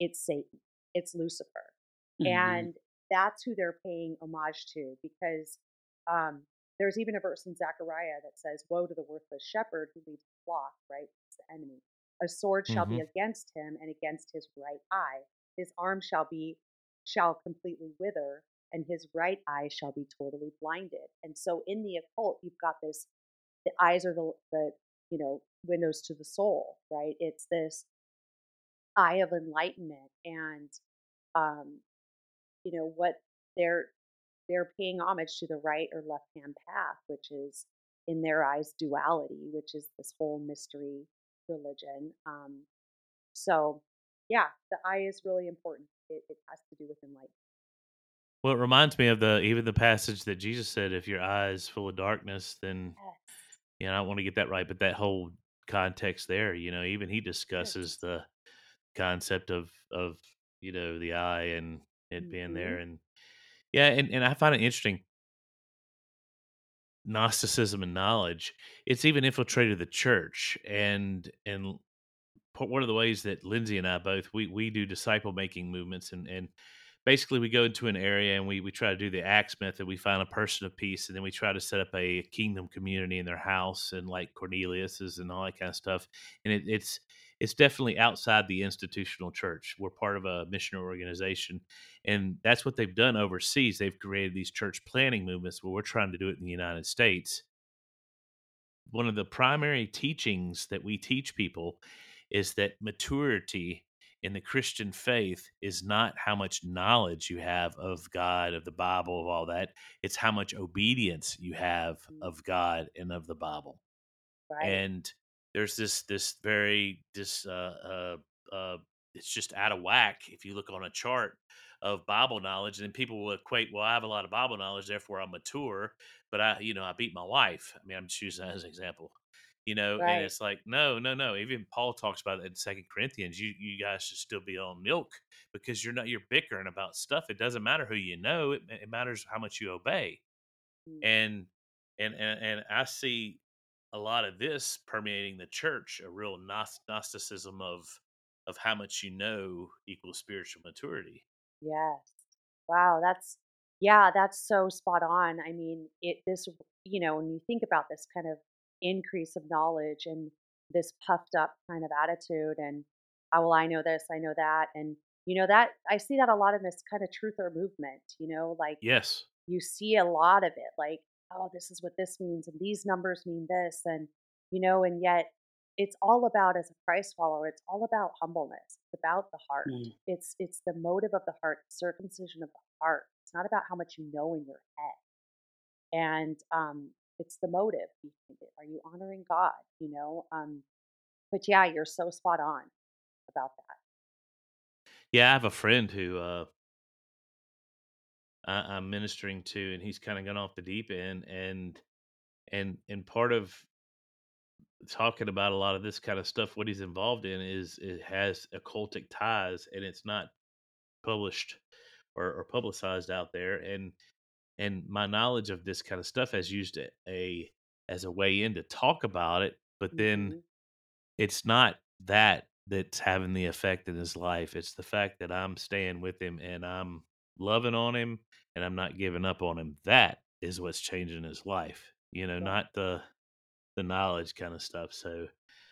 It's Satan. It's Lucifer, Mhm. and that's who they're paying homage to because um, there's even a verse in Zechariah that says, "Woe to the worthless shepherd who leads the flock." Right, it's the enemy. A sword shall be Mhm. against him, and against his right eye. His arm shall be shall completely wither, and his right eye shall be totally blinded. And so, in the occult, you've got this: the eyes are the the you know windows to the soul, right? It's this eye of enlightenment, and um, you know what they're they're paying homage to the right or left hand path, which is in their eyes duality, which is this whole mystery religion. Um, so yeah, the eye is really important. It, it has to do with enlightenment. Well, it reminds me of the even the passage that Jesus said, "If your eye is full of darkness, then Yes. you know I don't want to get that right." But that whole context there, you know, even he discusses the concept of of you know the eye and it being there, and yeah, and and I find it interesting. Gnosticism and knowledge, it's even infiltrated the church, and and one of the ways that Lindsay and I both we we do disciple making movements and and basically we go into an area and we we try to do the acts method we find a person of peace and then we try to set up a kingdom community in their house and like cornelius's and all that kind of stuff and it, it's it's definitely outside the institutional church we're part of a missionary organization and that's what they've done overseas they've created these church planning movements where we're trying to do it in the united states one of the primary teachings that we teach people is that maturity in the Christian faith is not how much knowledge you have of God, of the Bible, of all that. It's how much obedience you have mm. of God and of the Bible. Right. And there's this this very this uh, uh, uh, it's just out of whack if you look on a chart of Bible knowledge, and people will equate, well, I have a lot of Bible knowledge, therefore I'm mature, but I, you know, I beat my wife. I mean, I'm choosing that as an example, you know, and it's like, no, no, no. Even Paul talks about it in Second Corinthians. You, you guys should still be on milk because you're not, you're bickering about stuff. It doesn't matter who you know; it, it matters how much you obey. Mm. And, and, and, and I see a lot of this permeating the church, a real Gnosticism of, of how much you know equals spiritual maturity. Yes. Wow, that's yeah, that's so spot on. I mean, it this you know, when you think about this kind of increase of knowledge and this puffed up kind of attitude and oh well I know this, I know that and you know that I see that a lot in this kind of truther movement, you know, like Yes. you see a lot of it like oh this is what this means and these numbers mean this and you know and yet it's all about as a christ follower it's all about humbleness it's about the heart. Mm. it's it's the motive of the heart circumcision of the heart. It's not about how much you know in your head. And um it's the motive behind it. Are you honoring god? You know um but yeah you're so spot on about that. Yeah, I have a friend who uh, I, I'm ministering to, and he's kind of gone off the deep end, and and and part of talking about a lot of this kind of stuff, what he's involved in is it has occultic ties, and it's not published or, or publicized out there, and and my knowledge of this kind of stuff has used a, a as a way in to talk about it, but then hmm it's not that that's having the effect in his life. It's the fact that I'm staying with him and I'm loving on him and I'm not giving up on him. That is what's changing his life. You know, yeah not the the knowledge kind of stuff. So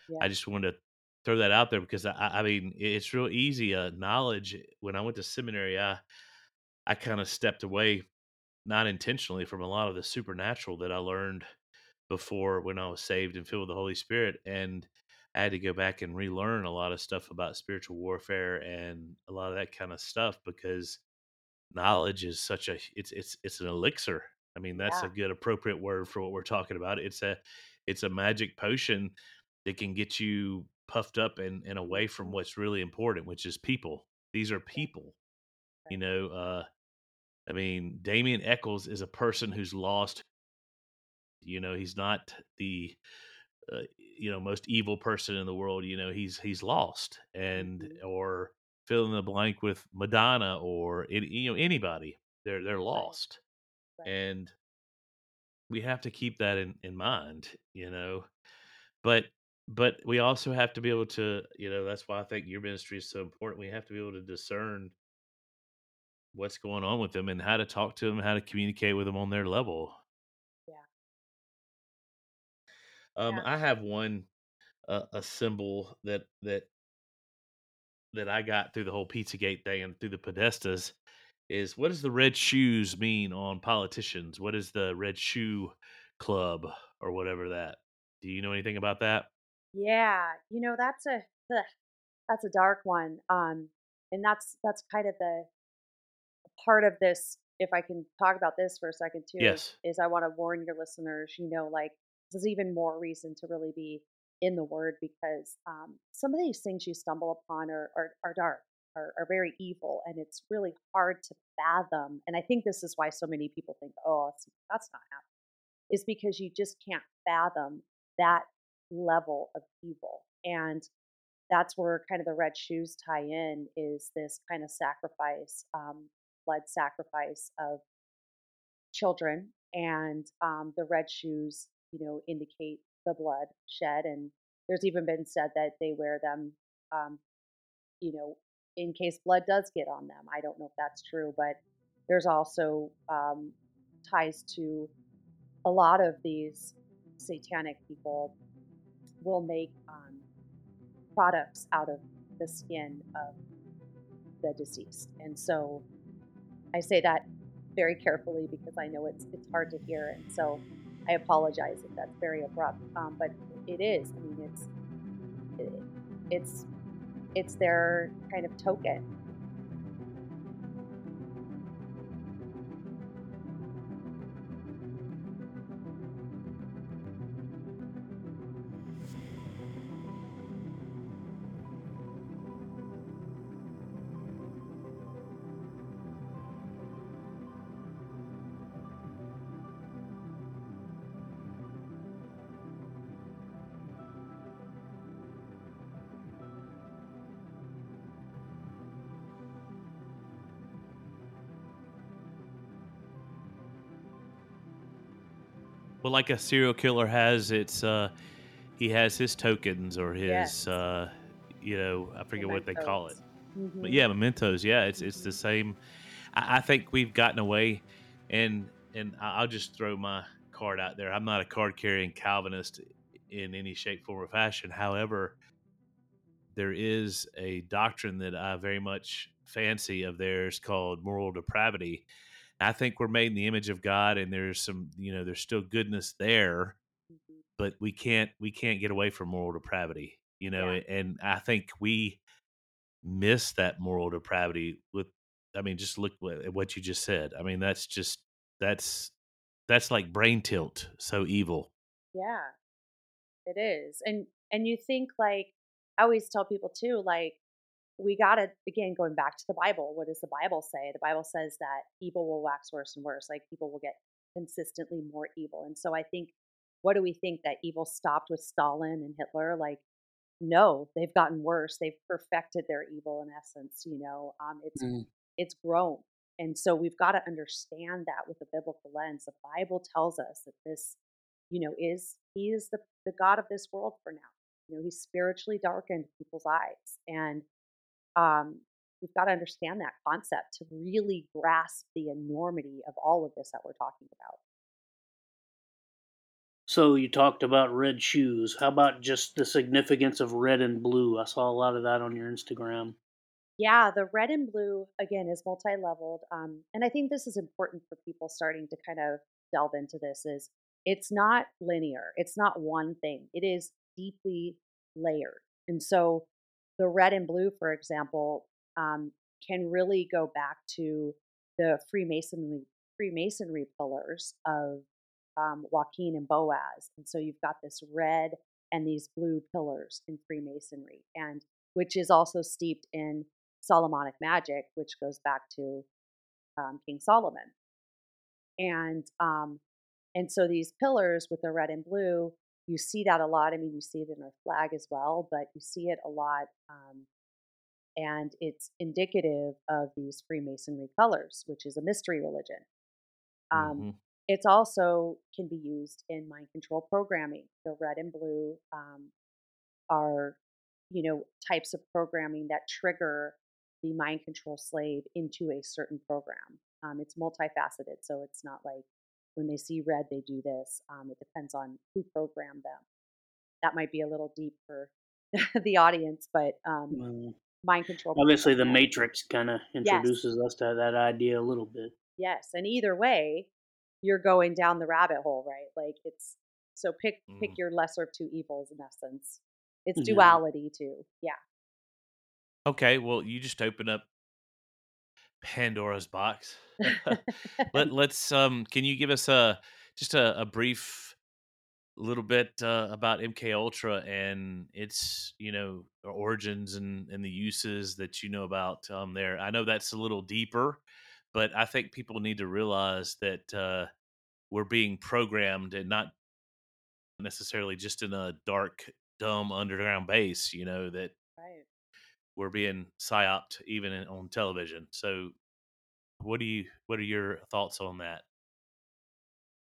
yeah I just wanted to throw that out there because I, I I mean it's real easy. Uh, knowledge. When I went to seminary, I I kind of stepped away, not intentionally, from a lot of the supernatural that I learned before when I was saved and filled with the Holy Spirit, and I had to go back and relearn a lot of stuff about spiritual warfare and a lot of that kind of stuff because knowledge is such a it's it's it's an elixir. I mean, that's Yeah. a good appropriate word for what we're talking about. It's a it's a magic potion that can get you puffed up and, and away from what's really important, which is people. These are people. You know, uh I mean, Damien Echols is a person who's lost. You know, he's not the uh, you know most evil person in the world. You know, he's he's lost, and Mhm. or fill in the blank with Madonna or any, you know anybody. They're they're Right. lost, Right. and we have to keep that in in mind. You know, but but we also have to be able to. You know, that's why I think your ministry is so important. We have to be able to discern what's going on with them and how to talk to them, how to communicate with them on their level. Yeah. Um, Yeah. I have one uh, a symbol that that that I got through the whole Pizzagate thing and through the Podestas is what does the red shoes mean on politicians? What is the red shoe club or whatever that? Do you know anything about that? Yeah. You know, that's a ugh, that's a dark one. Um, and that's that's kind of the part of this. If I can talk about this for a second too, is Yes. is I want to warn your listeners. You know, like this is even more reason to really be in the Word because um, some of these things you stumble upon are are, are dark. Are, are very evil and it's really hard to fathom and i think this is why so many people think oh that's, not happening is because you just can't fathom that level of evil and that's where kind of the red shoes tie in is this kind of sacrifice um, blood sacrifice of children and um, the red shoes you know indicate the blood shed and there's even been said that they wear them um, you know in case blood does get on them i don't know if that's true but there's also um, ties to a lot of these satanic people will make um, products out of the skin of the deceased. And so I say that very carefully because I know it's it's hard to hear, and so I apologize if that's very abrupt. Um, but it is. I mean, it's it, it's it's their kind of token. Well, like a serial killer has its, uh, he has his tokens or Yes, his, uh, you know, I forget what they call it. mementos. But yeah, mementos. Yeah, it's it's the same. I, I think we've gotten away, and and I'll just throw my card out there. I'm not a card carrying Calvinist in any shape, form, or fashion. However, there is a doctrine that I very much fancy of theirs called moral depravity. I think we're made in the image of God, and there's some, you know, there's still goodness there, hmm but we can't we can't get away from moral depravity. You know, Yeah, and I think we miss that moral depravity with I mean, just look at what you just said. I mean, that's just that's that's like brain tilt, so evil. yeah, it is. And and you think like I always tell people too, like we got to again going back to the bible what does the bible say? The bible says that evil will wax worse and worse like people will get consistently more evil and so i think what do we think? That evil stopped with stalin and hitler? Like no they've gotten worse they've perfected their evil in essence you know um, it's Mm. it's grown and so we've got to understand that with a biblical lens. The bible tells us that this you know is he is the, the god of this world for now you know he's spiritually darkened people's eyes and um, we've got to understand that concept to really grasp the enormity of all of this that we're talking about. So you talked about red shoes. How about just the significance of red and blue? I saw a lot of that on your Instagram. Yeah, the red and blue again is multi-leveled, um, and I think this is important for people starting to kind of delve into this. Is it's not linear. It's not one thing. It is deeply layered. And so the red and blue, for example, um, can really go back to the Freemasonry Freemasonry pillars of um, Jachin and Boaz. And so you've got this red and these blue pillars in Freemasonry, and which is also steeped in Solomonic magic, which goes back to um, King Solomon. And um, and so these pillars with the red and blue, you see that a lot. I mean, you see it in our flag as well, but you see it a lot. Um, and it's indicative of these Freemasonry colors, which is a mystery religion. Um, mm-hmm. It's also can be used in mind control programming. The red and blue um, are, you know, types of programming that trigger the mind control slave into a certain program. Um, it's multifaceted, so it's not like when they see red, they do this. Um, it depends on who programmed them. That might be a little deep for [LAUGHS] the audience, but um, mm. mind control. Obviously, the Matrix kind of introduces yes. us to that idea a little bit. Yes, and either way, you're going down the rabbit hole, right? Like it's so pick mm. pick your lesser of two evils in essence. It's duality too. Yeah. Okay, well, you just open up Pandora's box. [LAUGHS] Let [LAUGHS] let's um can you give us a just a, a brief little bit uh, about MK Ultra and its you know origins and and the uses that you know about um there. I know that's a little deeper, but I think people need to realize that uh, we're being programmed and not necessarily just in a dark, dumb underground base. You know that. We're being psyoped even in, on television. So, what do you what are your thoughts on that?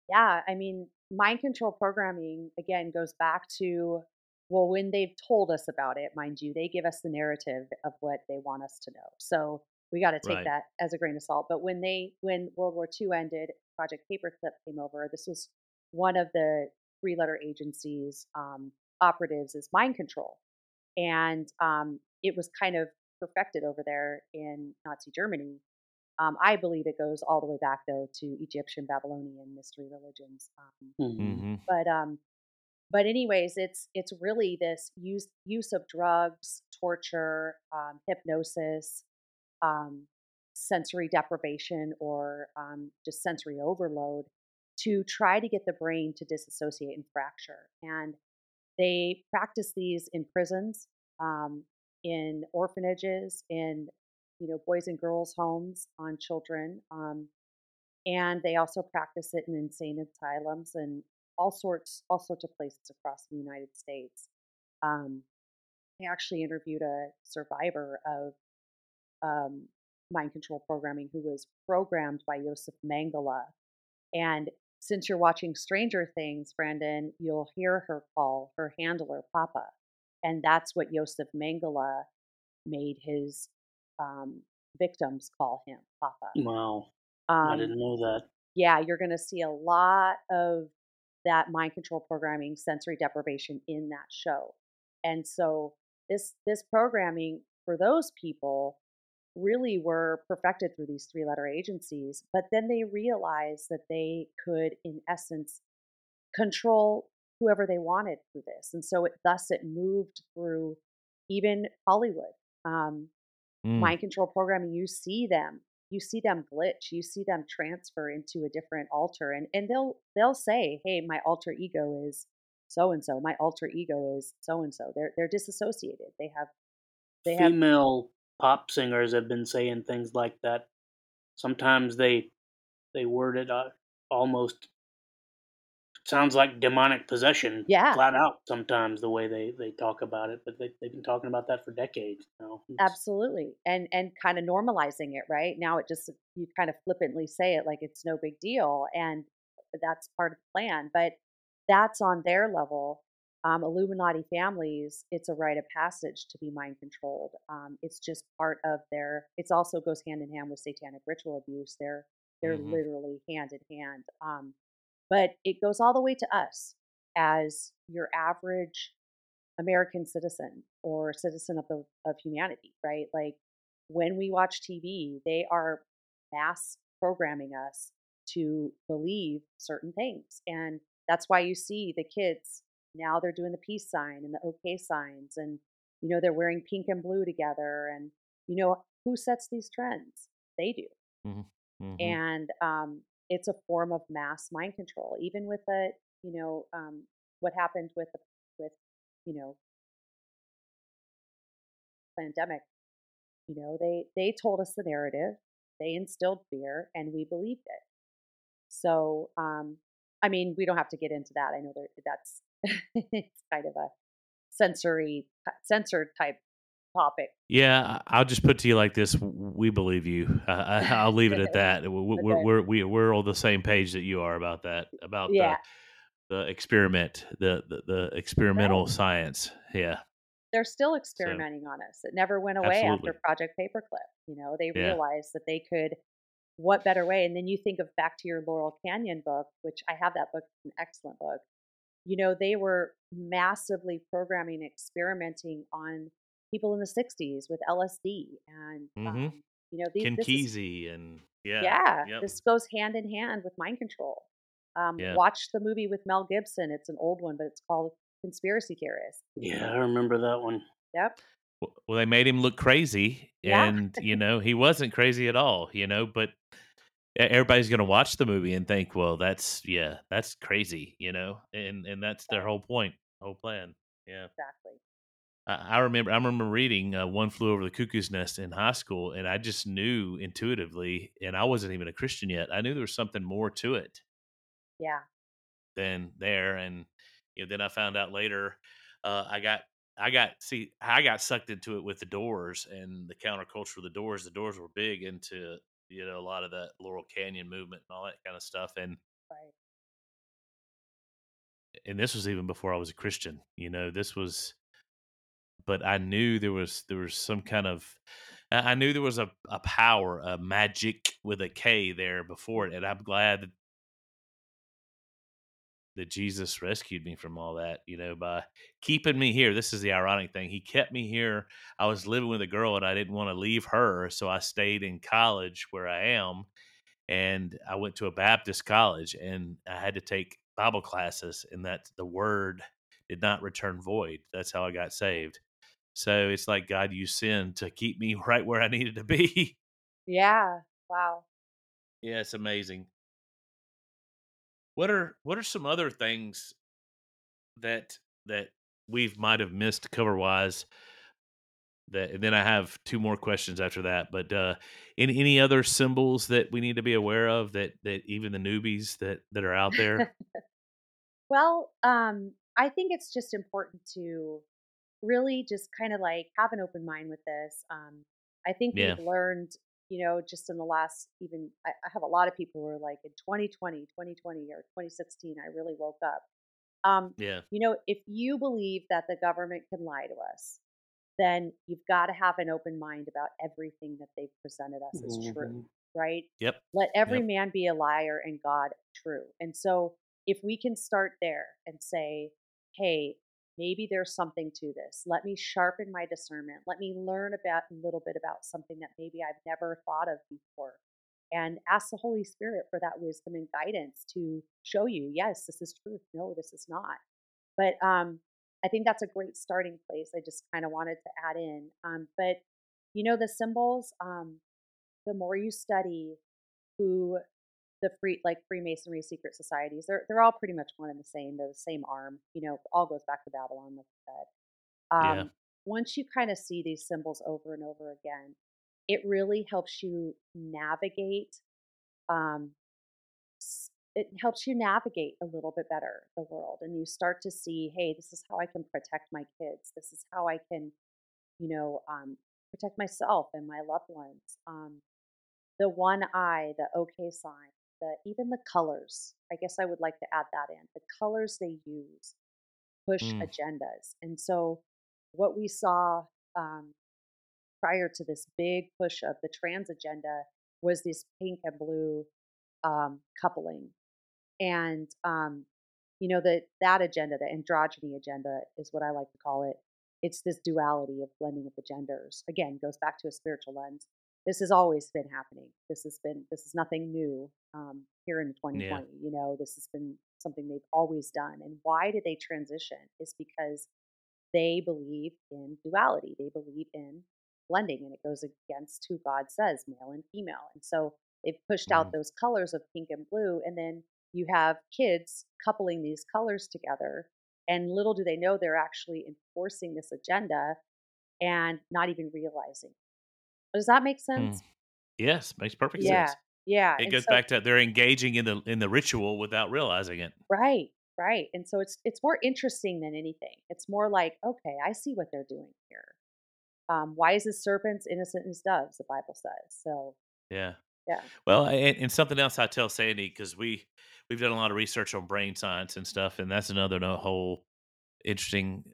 Yeah, I mean, mind control programming again goes back to well, when they've told us about it, mind you, they give us the narrative of what they want us to know. So we got to take right. that as a grain of salt. But when they when World War II ended, Project Paperclip came over. This was one of the three letter agencies um, operatives is mind control, and um, it was kind of perfected over there in Nazi Germany. Um, I believe it goes all the way back though to Egyptian, Babylonian mystery religions. Um, mm-hmm. But um, but anyways, it's it's really this use use of drugs, torture, um, hypnosis, um, sensory deprivation or um, just sensory overload to try to get the brain to disassociate and fracture. And they practice these in prisons, um, in orphanages, in you know boys and girls homes on children, um, and they also practice it in insane asylums and all sorts all sorts of places across the United States. Um, I actually interviewed a survivor of um, mind control programming who was programmed by Josef Mengele. And since you're watching Stranger Things, Brandon, you'll hear her call her handler Papa. And that's what Josef Mengele made his um, victims call him Papa. Wow. Um, I didn't know that. Yeah, you're going to see a lot of that mind control programming, sensory deprivation in that show. And so this this programming for those people really were perfected through these three letter agencies. But then they realized that they could, in essence, control whoever they wanted through this. And so it, thus it moved through even Hollywood. Um, mm. Mind control programming, you see them. You see them glitch. You see them transfer into a different alter, and and they'll they'll say, "Hey, my alter ego is so and so. My alter ego is so and so." They're they're disassociated. They have they female pop singers have been saying things like that. Sometimes they they word it uh, almost sounds like demonic possession. Yeah, flat out. Sometimes the way they they talk about it, but they they've been talking about that for decades now. Absolutely, and and kind of normalizing it. Right now, it just you kind of flippantly say it like it's no big deal, and that's part of the plan. But that's on their level um, Illuminati families, it's a rite of passage to be mind controlled. Um, it's just part of their. It also goes hand in hand with satanic ritual abuse. They're they're mm-hmm. literally hand in hand. Um, but it goes all the way to us as your average American citizen or citizen of the of humanity, right? Like when we watch TV, they are mass programming us to believe certain things, and that's why you see the kids now they're doing the peace sign and the okay signs and you know they're wearing pink and blue together and you know who sets these trends they do Mm-hmm. Mm-hmm. and um, it's a form of mass mind control even with the you know um, what happened with the with you know pandemic. You know they they told us the narrative they instilled fear and we believed it. So um i mean we don't have to get into that i know that that's [LAUGHS] it's kind of a sensory censored type topic Yeah, I'll just put to you like this: we believe you. [LAUGHS] I, I'll leave it at [LAUGHS] that. We- we- We're Okay. we're we- we're on the same page that you are about that about Yeah. the the experiment, the the, the experimental Right. science. Yeah, they're still experimenting on us. It never went away Absolutely. after Project Paperclip. You know, they Yeah. realized that they could. What better way? And then you think of back to your Laurel Canyon book, which I have that book, an excellent book. You know, they were massively programming, experimenting on people in the '60s with LSD, and Mhm. um, you know, these, this is and yeah, yeah, yep. this goes hand in hand with mind control. Um, Yeah. Watch the movie with Mel Gibson. It's an old one, but it's called Conspiracy Theorist. Yeah, I remember that one. Yep. Well, they made him look crazy, Yeah. and you [LAUGHS] know he wasn't crazy at all. You know, but everybody's going to watch the movie and think, well, that's yeah, that's crazy. You know, and and that's their whole point, whole plan. Yeah. Exactly. I remember I remember reading uh, One Flew Over the Cuckoo's Nest in high school, and I just knew intuitively, and I wasn't even a Christian yet. I knew there was something more to it Yeah. than there, and you know, then I found out later. Uh, I got I got see I got sucked into it with the Doors and the counterculture of the Doors. The Doors were big into you know a lot of that Laurel Canyon movement and all that kind of stuff, and Right. and this was even before I was a Christian. You know, this was, but I knew there was there was some kind of, I knew there was a a power, a magic with a K there before it, and I'm glad that Jesus rescued me from all that. You know, by keeping me here. This is the ironic thing. He kept me here. I was living with a girl, and I didn't want to leave her, so I stayed in college where I am and I went to a Baptist college and I had to take Bible classes and that the word did not return void. That's how I got saved. So it's like God used sin to keep me [LAUGHS] right where I needed to be. Yeah. Wow. yeah, it's amazing. What are what are some other things that that we've might have missed cover wise that and then I have two more questions after that. But uh any any other symbols that we need to be aware of that that even the newbies that that are out there? [LAUGHS] Well, um, I think it's just important to really just kind of like have an open mind with this. Um, I think Yeah. we've learned, you know, just in the last even, I, I have a lot of people who are like in 2020, 2020 or 2016, I really woke up. Um, yeah. you know, if you believe that the government can lie to us, then you've got to have an open mind about everything that they've presented us as true, Mhm. right? Yep. Let every Yep. man be a liar and God true. And so if we can start there and say, hey, maybe there's something to this. Let me sharpen my discernment. Let me learn about a little bit about something that maybe I've never thought of before. And ask the Holy Spirit for that wisdom and guidance to show you, yes, this is truth. No, this is not. But um, I think that's a great starting place. I just kind of wanted to add in. Um, but you know, the symbols, um, the more you study who the free like Freemasonry secret societies, they're they're all pretty much one and the same. They're the same arm. You know, all goes back to Babylon, like I said. Um, Yeah. Once you kind of see these symbols over and over again, it really helps you navigate. Um, it helps you navigate a little bit better the world, and you start to see, hey, this is how I can protect my kids. This is how I can, you know, um, protect myself and my loved ones. Um, the one eye, the okay sign, the even the colors. I guess I would like to add that in. The colors they use push Mm. agendas, and so what we saw um, prior to this big push of the trans agenda was this pink and blue um, coupling, and um, you know that that agenda, the androgyny agenda, is what I like to call it. It's this duality of blending of the genders. Again, goes back to a spiritual lens. This has always been happening. This has been this is nothing new um, here in 2020. You know, this has been something they've always done. And why did they transition? Is because they believe in duality. They believe in blending, and it goes against who God says, male and female. And so they've pushed Mm. out those colors of pink and blue, and then you have kids coupling these colors together. And little do they know they're actually enforcing this agenda and not even realizing. Does that make sense? Mm. Yes, makes perfect Yeah. sense. Yeah. It and goes so- back to they're engaging in the in the ritual without realizing it. Right, right. And so it's it's more interesting than anything. It's more like, okay, I see what they're doing here. Um, wise as serpents, innocent as doves, the Bible says. So Yeah. Yeah. Well, and, and something else I tell Sandy because we we've done a lot of research on brain science and stuff, and that's another no, whole interesting.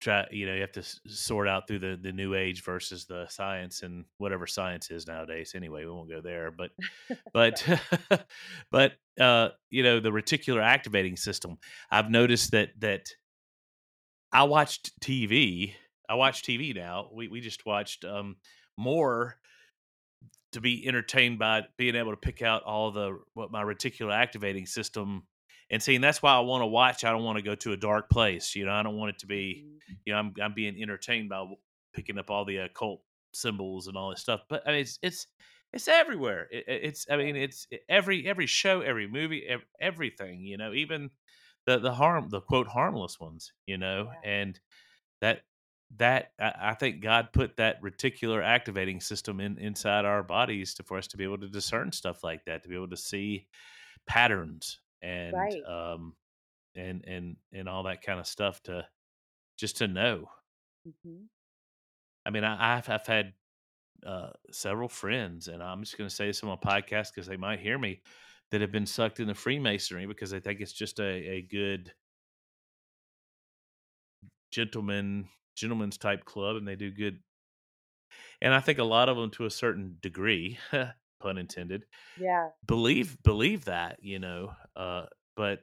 Try you know you have to sort out through the the new age versus the science and whatever science is nowadays. Anyway, we won't go there, but [LAUGHS] but [LAUGHS] but uh, you know the reticular activating system. I've noticed that that I watched TV. I watch TV now. We we just watched um, more to be entertained by being able to pick out all the what my reticular activating system and seeing that's why I want to watch. I don't want to go to a dark place. You know, I don't want it to be. mhm, You know, I'm I'm being entertained by picking up all the occult symbols and all this stuff. But I mean, it's it's it's everywhere. It, it- it's I mean, it's every every show, every movie, ev- everything. You know, even the the harm the quote harmless ones. You know, Yeah. and that that I, I think God put that reticular activating system in inside our bodies to for us to be able to discern stuff like that, to be able to see patterns and Right. um and and and all that kind of stuff to just to know. mhm. I mean, I, I've I've had uh, several friends, and I'm just going to say this on my podcast because they might hear me, that have been sucked into Freemasonry because they think it's just a, a good gentleman gentleman's type club, and they do good. And I think a lot of them, to a certain degree, [LAUGHS] pun intended, Yeah. believe believe that you know, uh, but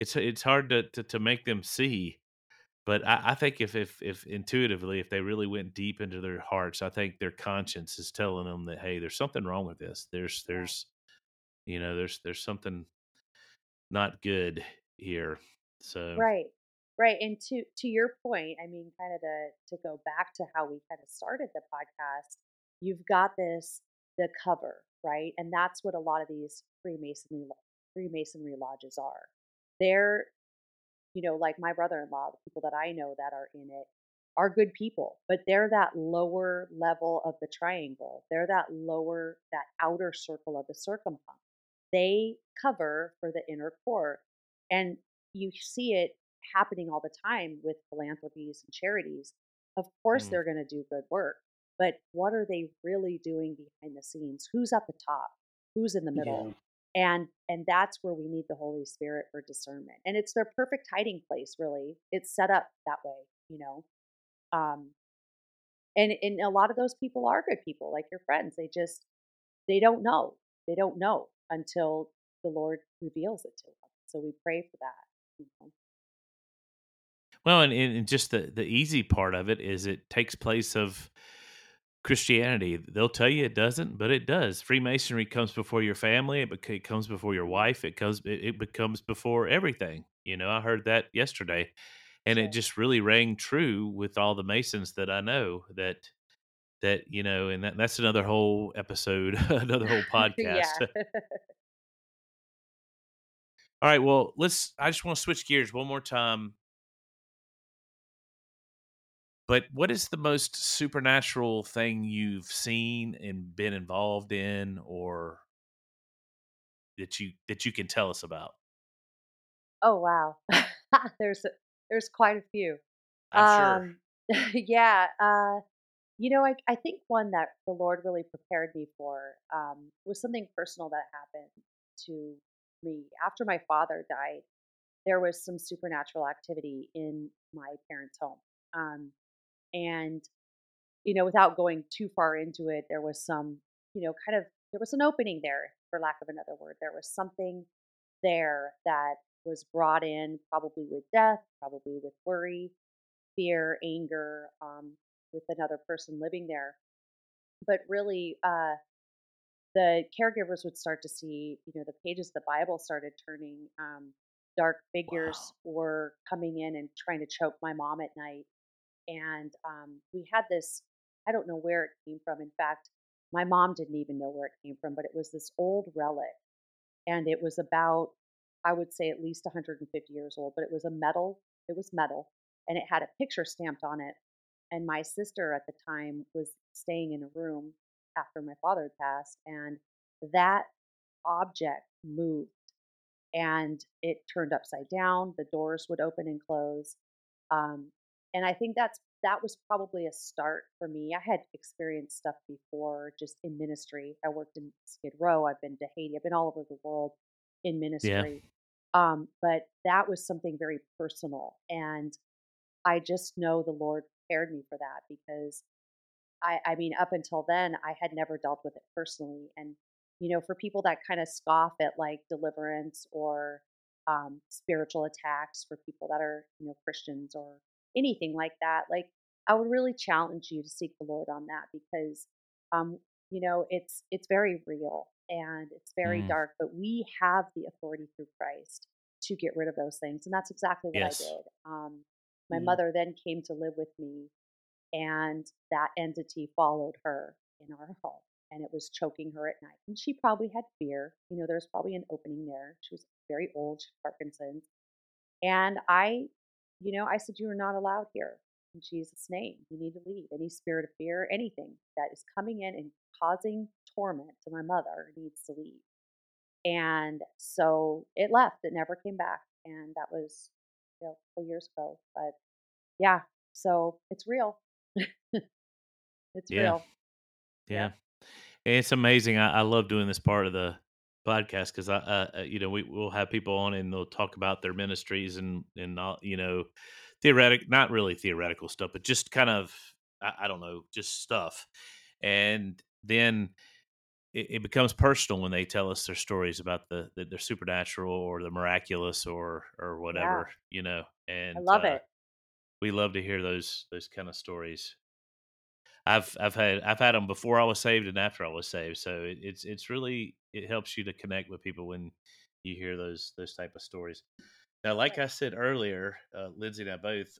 it's it's hard to, to to make them see. But I, I think if, if if intuitively, if they really went deep into their hearts, I think their conscience is telling them that hey, there's something wrong with this. There's there's you know there's there's something not good here. So Right. Right. And to to your point, I mean, kind of to to go back to how we kind of started the podcast, you've got this the cover, right? And that's what a lot of these Freemasonry Freemasonry lodges are. They're, you know, like my brother-in-law, the people that I know that are in it are good people, but they're that lower level of the triangle. They're that lower, that outer circle of the circumpunct. They cover for the inner core. And you see it happening all the time with philanthropies and charities. Of course, Mm. they're going to do good work, but what are they really doing behind the scenes? Who's at the top? Who's in the middle? Yeah. And and that's where we need the Holy Spirit for discernment. And it's their perfect hiding place, really. It's set up that way, you know. Um, and and a lot of those people are good people, like your friends. They just they don't know. They don't know until the Lord reveals it to them. So we pray for that. You know? well, and, and and just the the easy part of it is it takes place of Christianity. They'll tell you it doesn't, but it does. Freemasonry comes before your family. It, bec- it comes before your wife. It comes. It, it becomes before everything. You know, I heard that yesterday, and Sure. it just really rang true with all the Masons that I know. That that you know, and that, that's another whole episode, [LAUGHS] another whole [LAUGHS] podcast. [LAUGHS] All right. Well, let's. I just want to switch gears one more time. But what is the most supernatural thing you've seen and been involved in, or that you that you can tell us about? oh wow. [LAUGHS] there's a- there's quite a few. I'm sure. Um, [LAUGHS] yeah. Uh, you know, I, I think one that the Lord really prepared me for um, was something personal that happened to me after my father died. There was some supernatural activity in my parents' home, um, and you know, without going too far into it, there was some, you know, kind of there was an opening there, for lack of another word. There was something there that was brought in, probably with death, probably with worry, fear, anger, um, with another person living there. But really, uh, the caregivers would start to see, you know, the pages of the Bible started turning. Um, dark figures Wow. were coming in and trying to choke my mom at night. And um, we had this, I don't know where it came from. In fact, my mom didn't even know where it came from, but it was this old relic. And it was about, I would say, at least 150 years old, but it was a metal, it was metal, and it had a picture stamped on it. And my sister at the time was staying in a room after my father had passed, and that object moved and it turned upside down. The doors would open and close. Um, and I think that's that was probably a start for me. I had experienced stuff before just in ministry. I worked in Skid Row, I've been to Haiti, I've been all over the world in Yeah. ministry. Um, but that was something very personal. And I just know the Lord prepared me for that because I, I mean, up until then, I had never dealt with it personally. And, you know, for people that kind of scoff at like deliverance or um, spiritual attacks for people that are, you know, Christians or anything like that, like I would really challenge you to seek the Lord on that because, um, you know, it's it's very real and it's very Mm, dark, but we have the authority through Christ to get rid of those things, and that's exactly what I did. Um, my Mhm. mother then came to live with me and that entity followed her in our home and it was choking her at night and she probably had fear you know there was probably an opening there she was very old she had parkinson's and i you know i said you are not allowed here in jesus name. You need to leave. Any spirit of fear anything that is coming in and causing torment to my mother needs to leave. And so it left. It never came back. And that was you know a couple years ago. But yeah so it's real. [LAUGHS] It's Yeah. real. Yeah. Yeah. It's amazing. I, I love doing this part of the podcast because I, uh, uh, you know, we will have people on and they'll talk about their ministries and and all, you know, theoretic, not really theoretical stuff, but just kind of, I, I don't know, just stuff. And then it, it becomes personal when they tell us their stories about the, the their supernatural or the miraculous or or yeah whatever, you know. And I love uh, it. we love to hear those those kind of stories. I've I've had I've had them before I was saved and after I was saved. So it, it's it's really it helps you to connect with people when you hear those those type of stories. Now, like I said earlier, uh, Lindsay and I both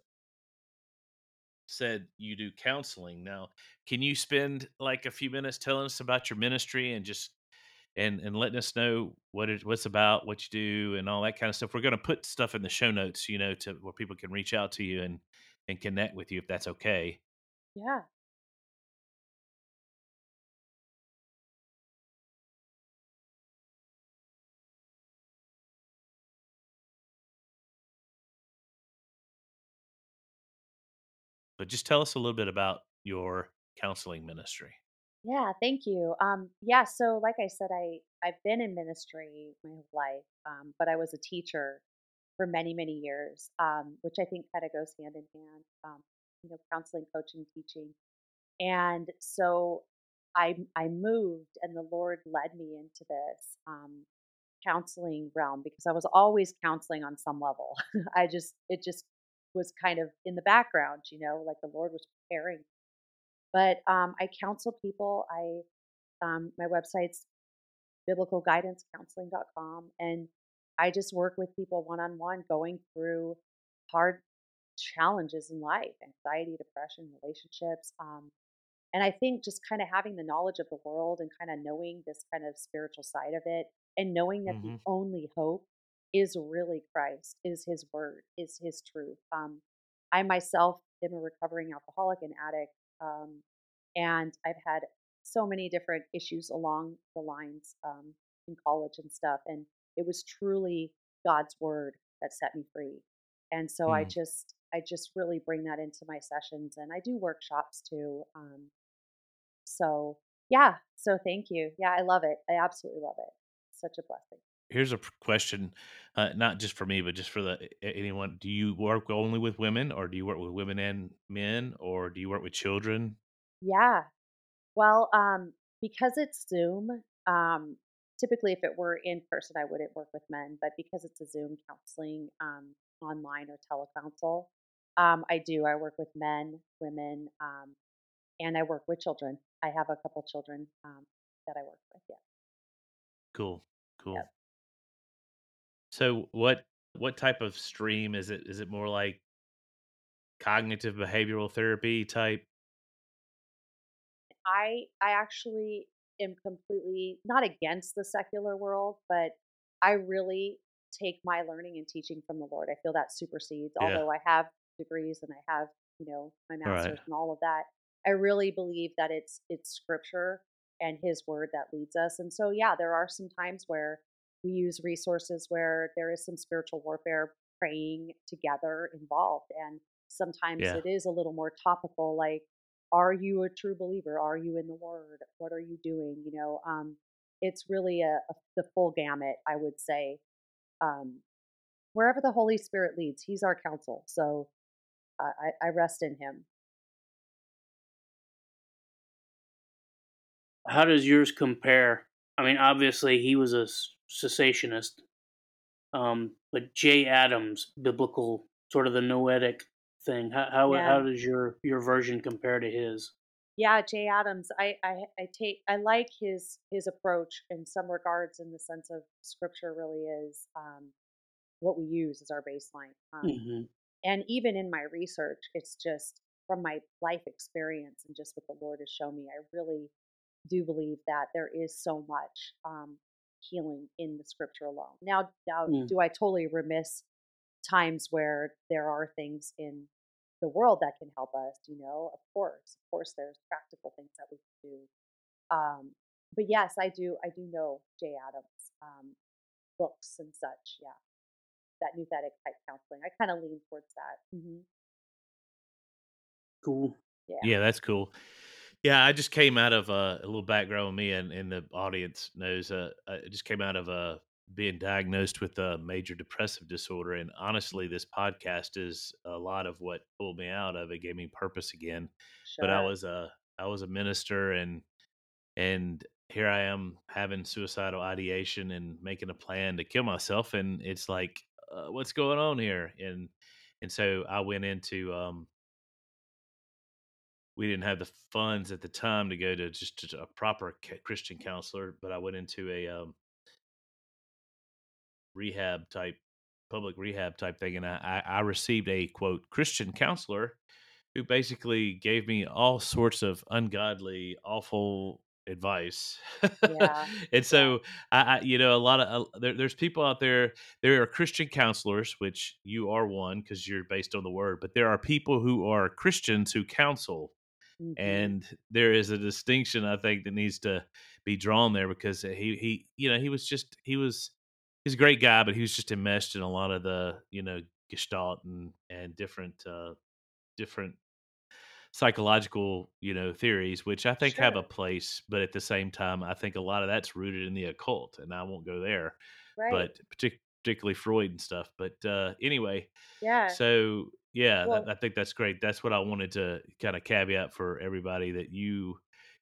said you do counseling. Now, can you spend like a few minutes telling us about your ministry and just and and letting us know what it what's about, what you do, and all that kind of stuff? We're going to put stuff in the show notes, you know, to where people can reach out to you and and connect with you if that's okay. Yeah. But just tell us a little bit about your counseling ministry. Yeah, thank you. Um, yeah, so like I said, I I've been in ministry my whole life, um, but I was a teacher for many, many years, um, which I think kind of goes hand in hand. Um, you know, counseling, coaching, teaching, and so I I moved, and the Lord led me into this um, counseling realm because I was always counseling on some level. [LAUGHS] I just it just was kind of in the background, you know, like the Lord was preparing But um, I counsel people. I um, my website's biblicalguidancecounseling.com, and I just work with people one on one, going through hard challenges in life, anxiety, depression, relationships. Um, and I think just kind of having the knowledge of the world and kind of knowing this kind of spiritual side of it, and knowing that the hmm only hope is really Christ, is His Word, is His truth. Um, I myself am a recovering alcoholic and addict. Um, and I've had so many different issues along the lines um, in college and stuff. And it was truly God's word that set me free. And so I Mm. just, I just really bring that into my sessions, and I do workshops too. Um, so yeah, so thank you. Yeah, I love it. I absolutely love it. Such a blessing. Here's a question, uh, not just for me, but just for the anyone. Do you work only with women, or do you work with women and men, or do you work with children? Yeah. Well, um, because it's Zoom, um, typically if it were in person, I wouldn't work with men, but because it's a Zoom counseling, um, online or telecounsel, um, I do. I work with men, women, um, and I work with children. I have a couple children. Um, that I work with. Yeah. Cool. Cool. Yep. So what what type of stream is it? Is it more like cognitive behavioral therapy type? I I actually am completely not against the secular world, but I really take my learning and teaching from the Lord. I feel that supersedes, Yeah. although I have degrees and I have, you know, my All right. master's and all of that. I really believe that it's it's scripture and his word that leads us. And so yeah, there are some times where we use resources where there is some spiritual warfare praying together involved and sometimes Yeah. it is a little more topical like are you a true believer are you in the word what are you doing you know um it's really a, a the full gamut i would say um wherever the holy spirit leads he's our counsel so uh, i i rest in him How does yours compare? I mean, obviously he was a cessationist, um, but Jay Adams, biblical, sort of the nouthetic thing. How how, yeah how does your your version compare to his? yeah jay adams i i i take i like his his approach in some regards in the sense of scripture really is um what we use as our baseline um hmm and even in my research it's just from my life experience and just what the lord has shown me i really do believe that there is so much um, healing in the scripture alone. Now now Mm. do i totally remiss times where there are things in the world that can help us you know? Of course of course there's practical things that we can do. Um, but yes i do i do know jay adams um, books and such yeah. That nouthetic type counseling i kind of lean towards that. Hmm Cool. yeah. Yeah, that's cool. Yeah, I just came out of uh, a little background with me, and, and the audience knows. Uh, I just came out of uh, being diagnosed with a major depressive disorder, and honestly, this podcast is a lot of what pulled me out of it, gave me purpose again. But I was a I was a minister, and and here I am having suicidal ideation and making a plan to kill myself, and it's like, uh, what's going on here? And and so I went into um, we didn't have the funds at the time to go to just to a proper Christian counselor, but I went into a um, rehab type, public rehab type thing, and I, I received a quote Christian counselor who basically gave me all sorts of ungodly, awful advice. yeah [LAUGHS] and so I, I, you know, a lot of uh, there, there's people out there. There are Christian counselors, which you are one because you're based on the word, but there are people who are Christians who counsel hmm and there is a distinction I think that needs to be drawn there because he he you know he was just he was he's a great guy, but he was just enmeshed in a lot of the you know gestalt and and different uh different psychological you know theories which i think have a place but at the same time i think a lot of that's rooted in the occult and i won't go there right. but partic- particularly freud and stuff but uh anyway yeah. so yeah, that, well I think that's great. That's what I wanted to kind of caveat for everybody that you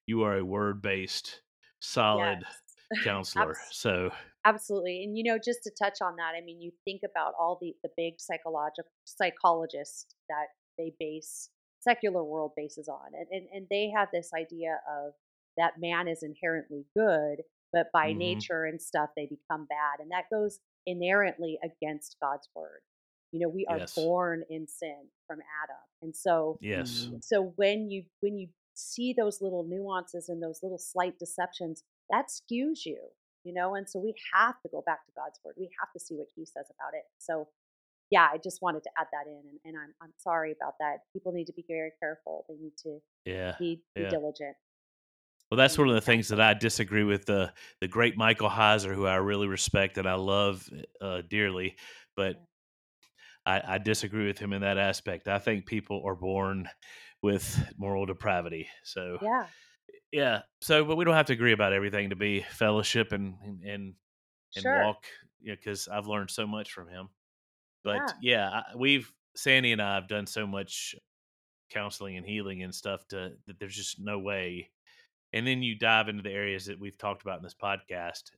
you are a word based, solid yes [LAUGHS] counselor. So absolutely and you know just to touch on that i mean you think about all the the big psychological psychologists that they base secular world bases on and, and and they have this idea of that man is inherently good but by hmm nature and stuff they become bad and that goes inherently against god's word you know we are yes, born in sin from adam and so yes, hmm so when you when you see those little nuances and those little slight deceptions that skews you you know and so we have to go back to god's word we have to see what he says about it so yeah i just wanted to add that in and, and i'm i'm sorry about that people need to be very careful they need to yeah, be be yeah. diligent. Well, that's one of the things that I disagree with the the great Michael Heiser, who I really respect and I love uh, dearly, but yeah I, I disagree with him in that aspect. I think people are born with moral depravity. So yeah yeah, so but we don't have to agree about everything to be fellowship and and and, and sure walk. Yeah, because I've learned so much from him. But yeah yeah, I, we've Sandy and I have done so much counseling and healing and stuff to that there's just no way. And then you dive into the areas that we've talked about in this podcast.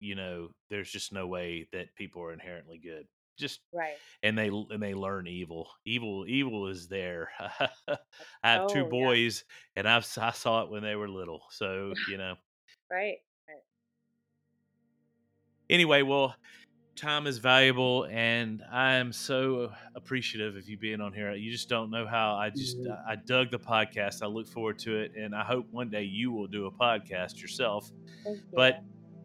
You know, there's just no way that people are inherently good. Just right and they and they learn evil. Evil, evil is there. [LAUGHS] I have two oh yeah boys, and I've I saw it when they were little. So you know, [LAUGHS] Right. Right. Anyway, well, time is valuable, and I am so appreciative of you being on here. You just don't know how I just Mhm. I dug the podcast. I look forward to it, and I hope one day you will do a podcast yourself. You. But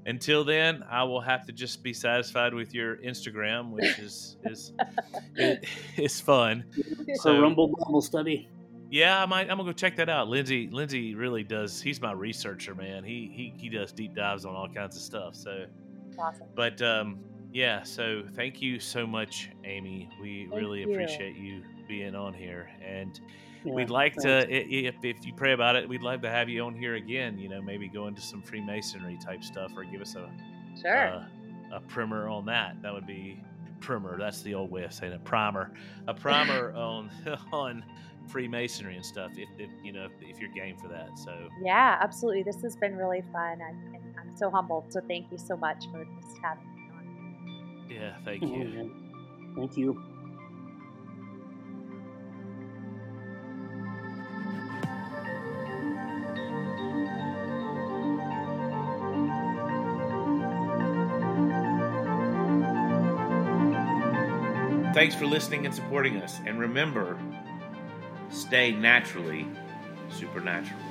until then, I will have to just be satisfied with your Instagram, which is is [LAUGHS] it, it's fun. So- Rumble Bible Study. Yeah, I might. I'm gonna go check that out. Lindsay, Lindsay really does. He's my researcher, man. He he he does deep dives on all kinds of stuff. So, awesome. but um, yeah. So thank you so much, Amy. We Thank really you. appreciate you being on here, and Yeah, we'd like thanks. to, if if you pray about it, we'd love to have you on here again. You know, maybe go into some Freemasonry type stuff, or give us a Sure. uh, a primer on that. That would be primer. That's the old way of saying it. Primer. A primer [LAUGHS] on [LAUGHS] on Freemasonry and stuff. If, if you know if, if you're game for that. So yeah, absolutely. This has been really fun, and, and I'm so humbled. So thank you so much for just having me on. yeah, thank you. yeah. Thank you. Thanks for listening and supporting us. And remember, stay naturally supernatural.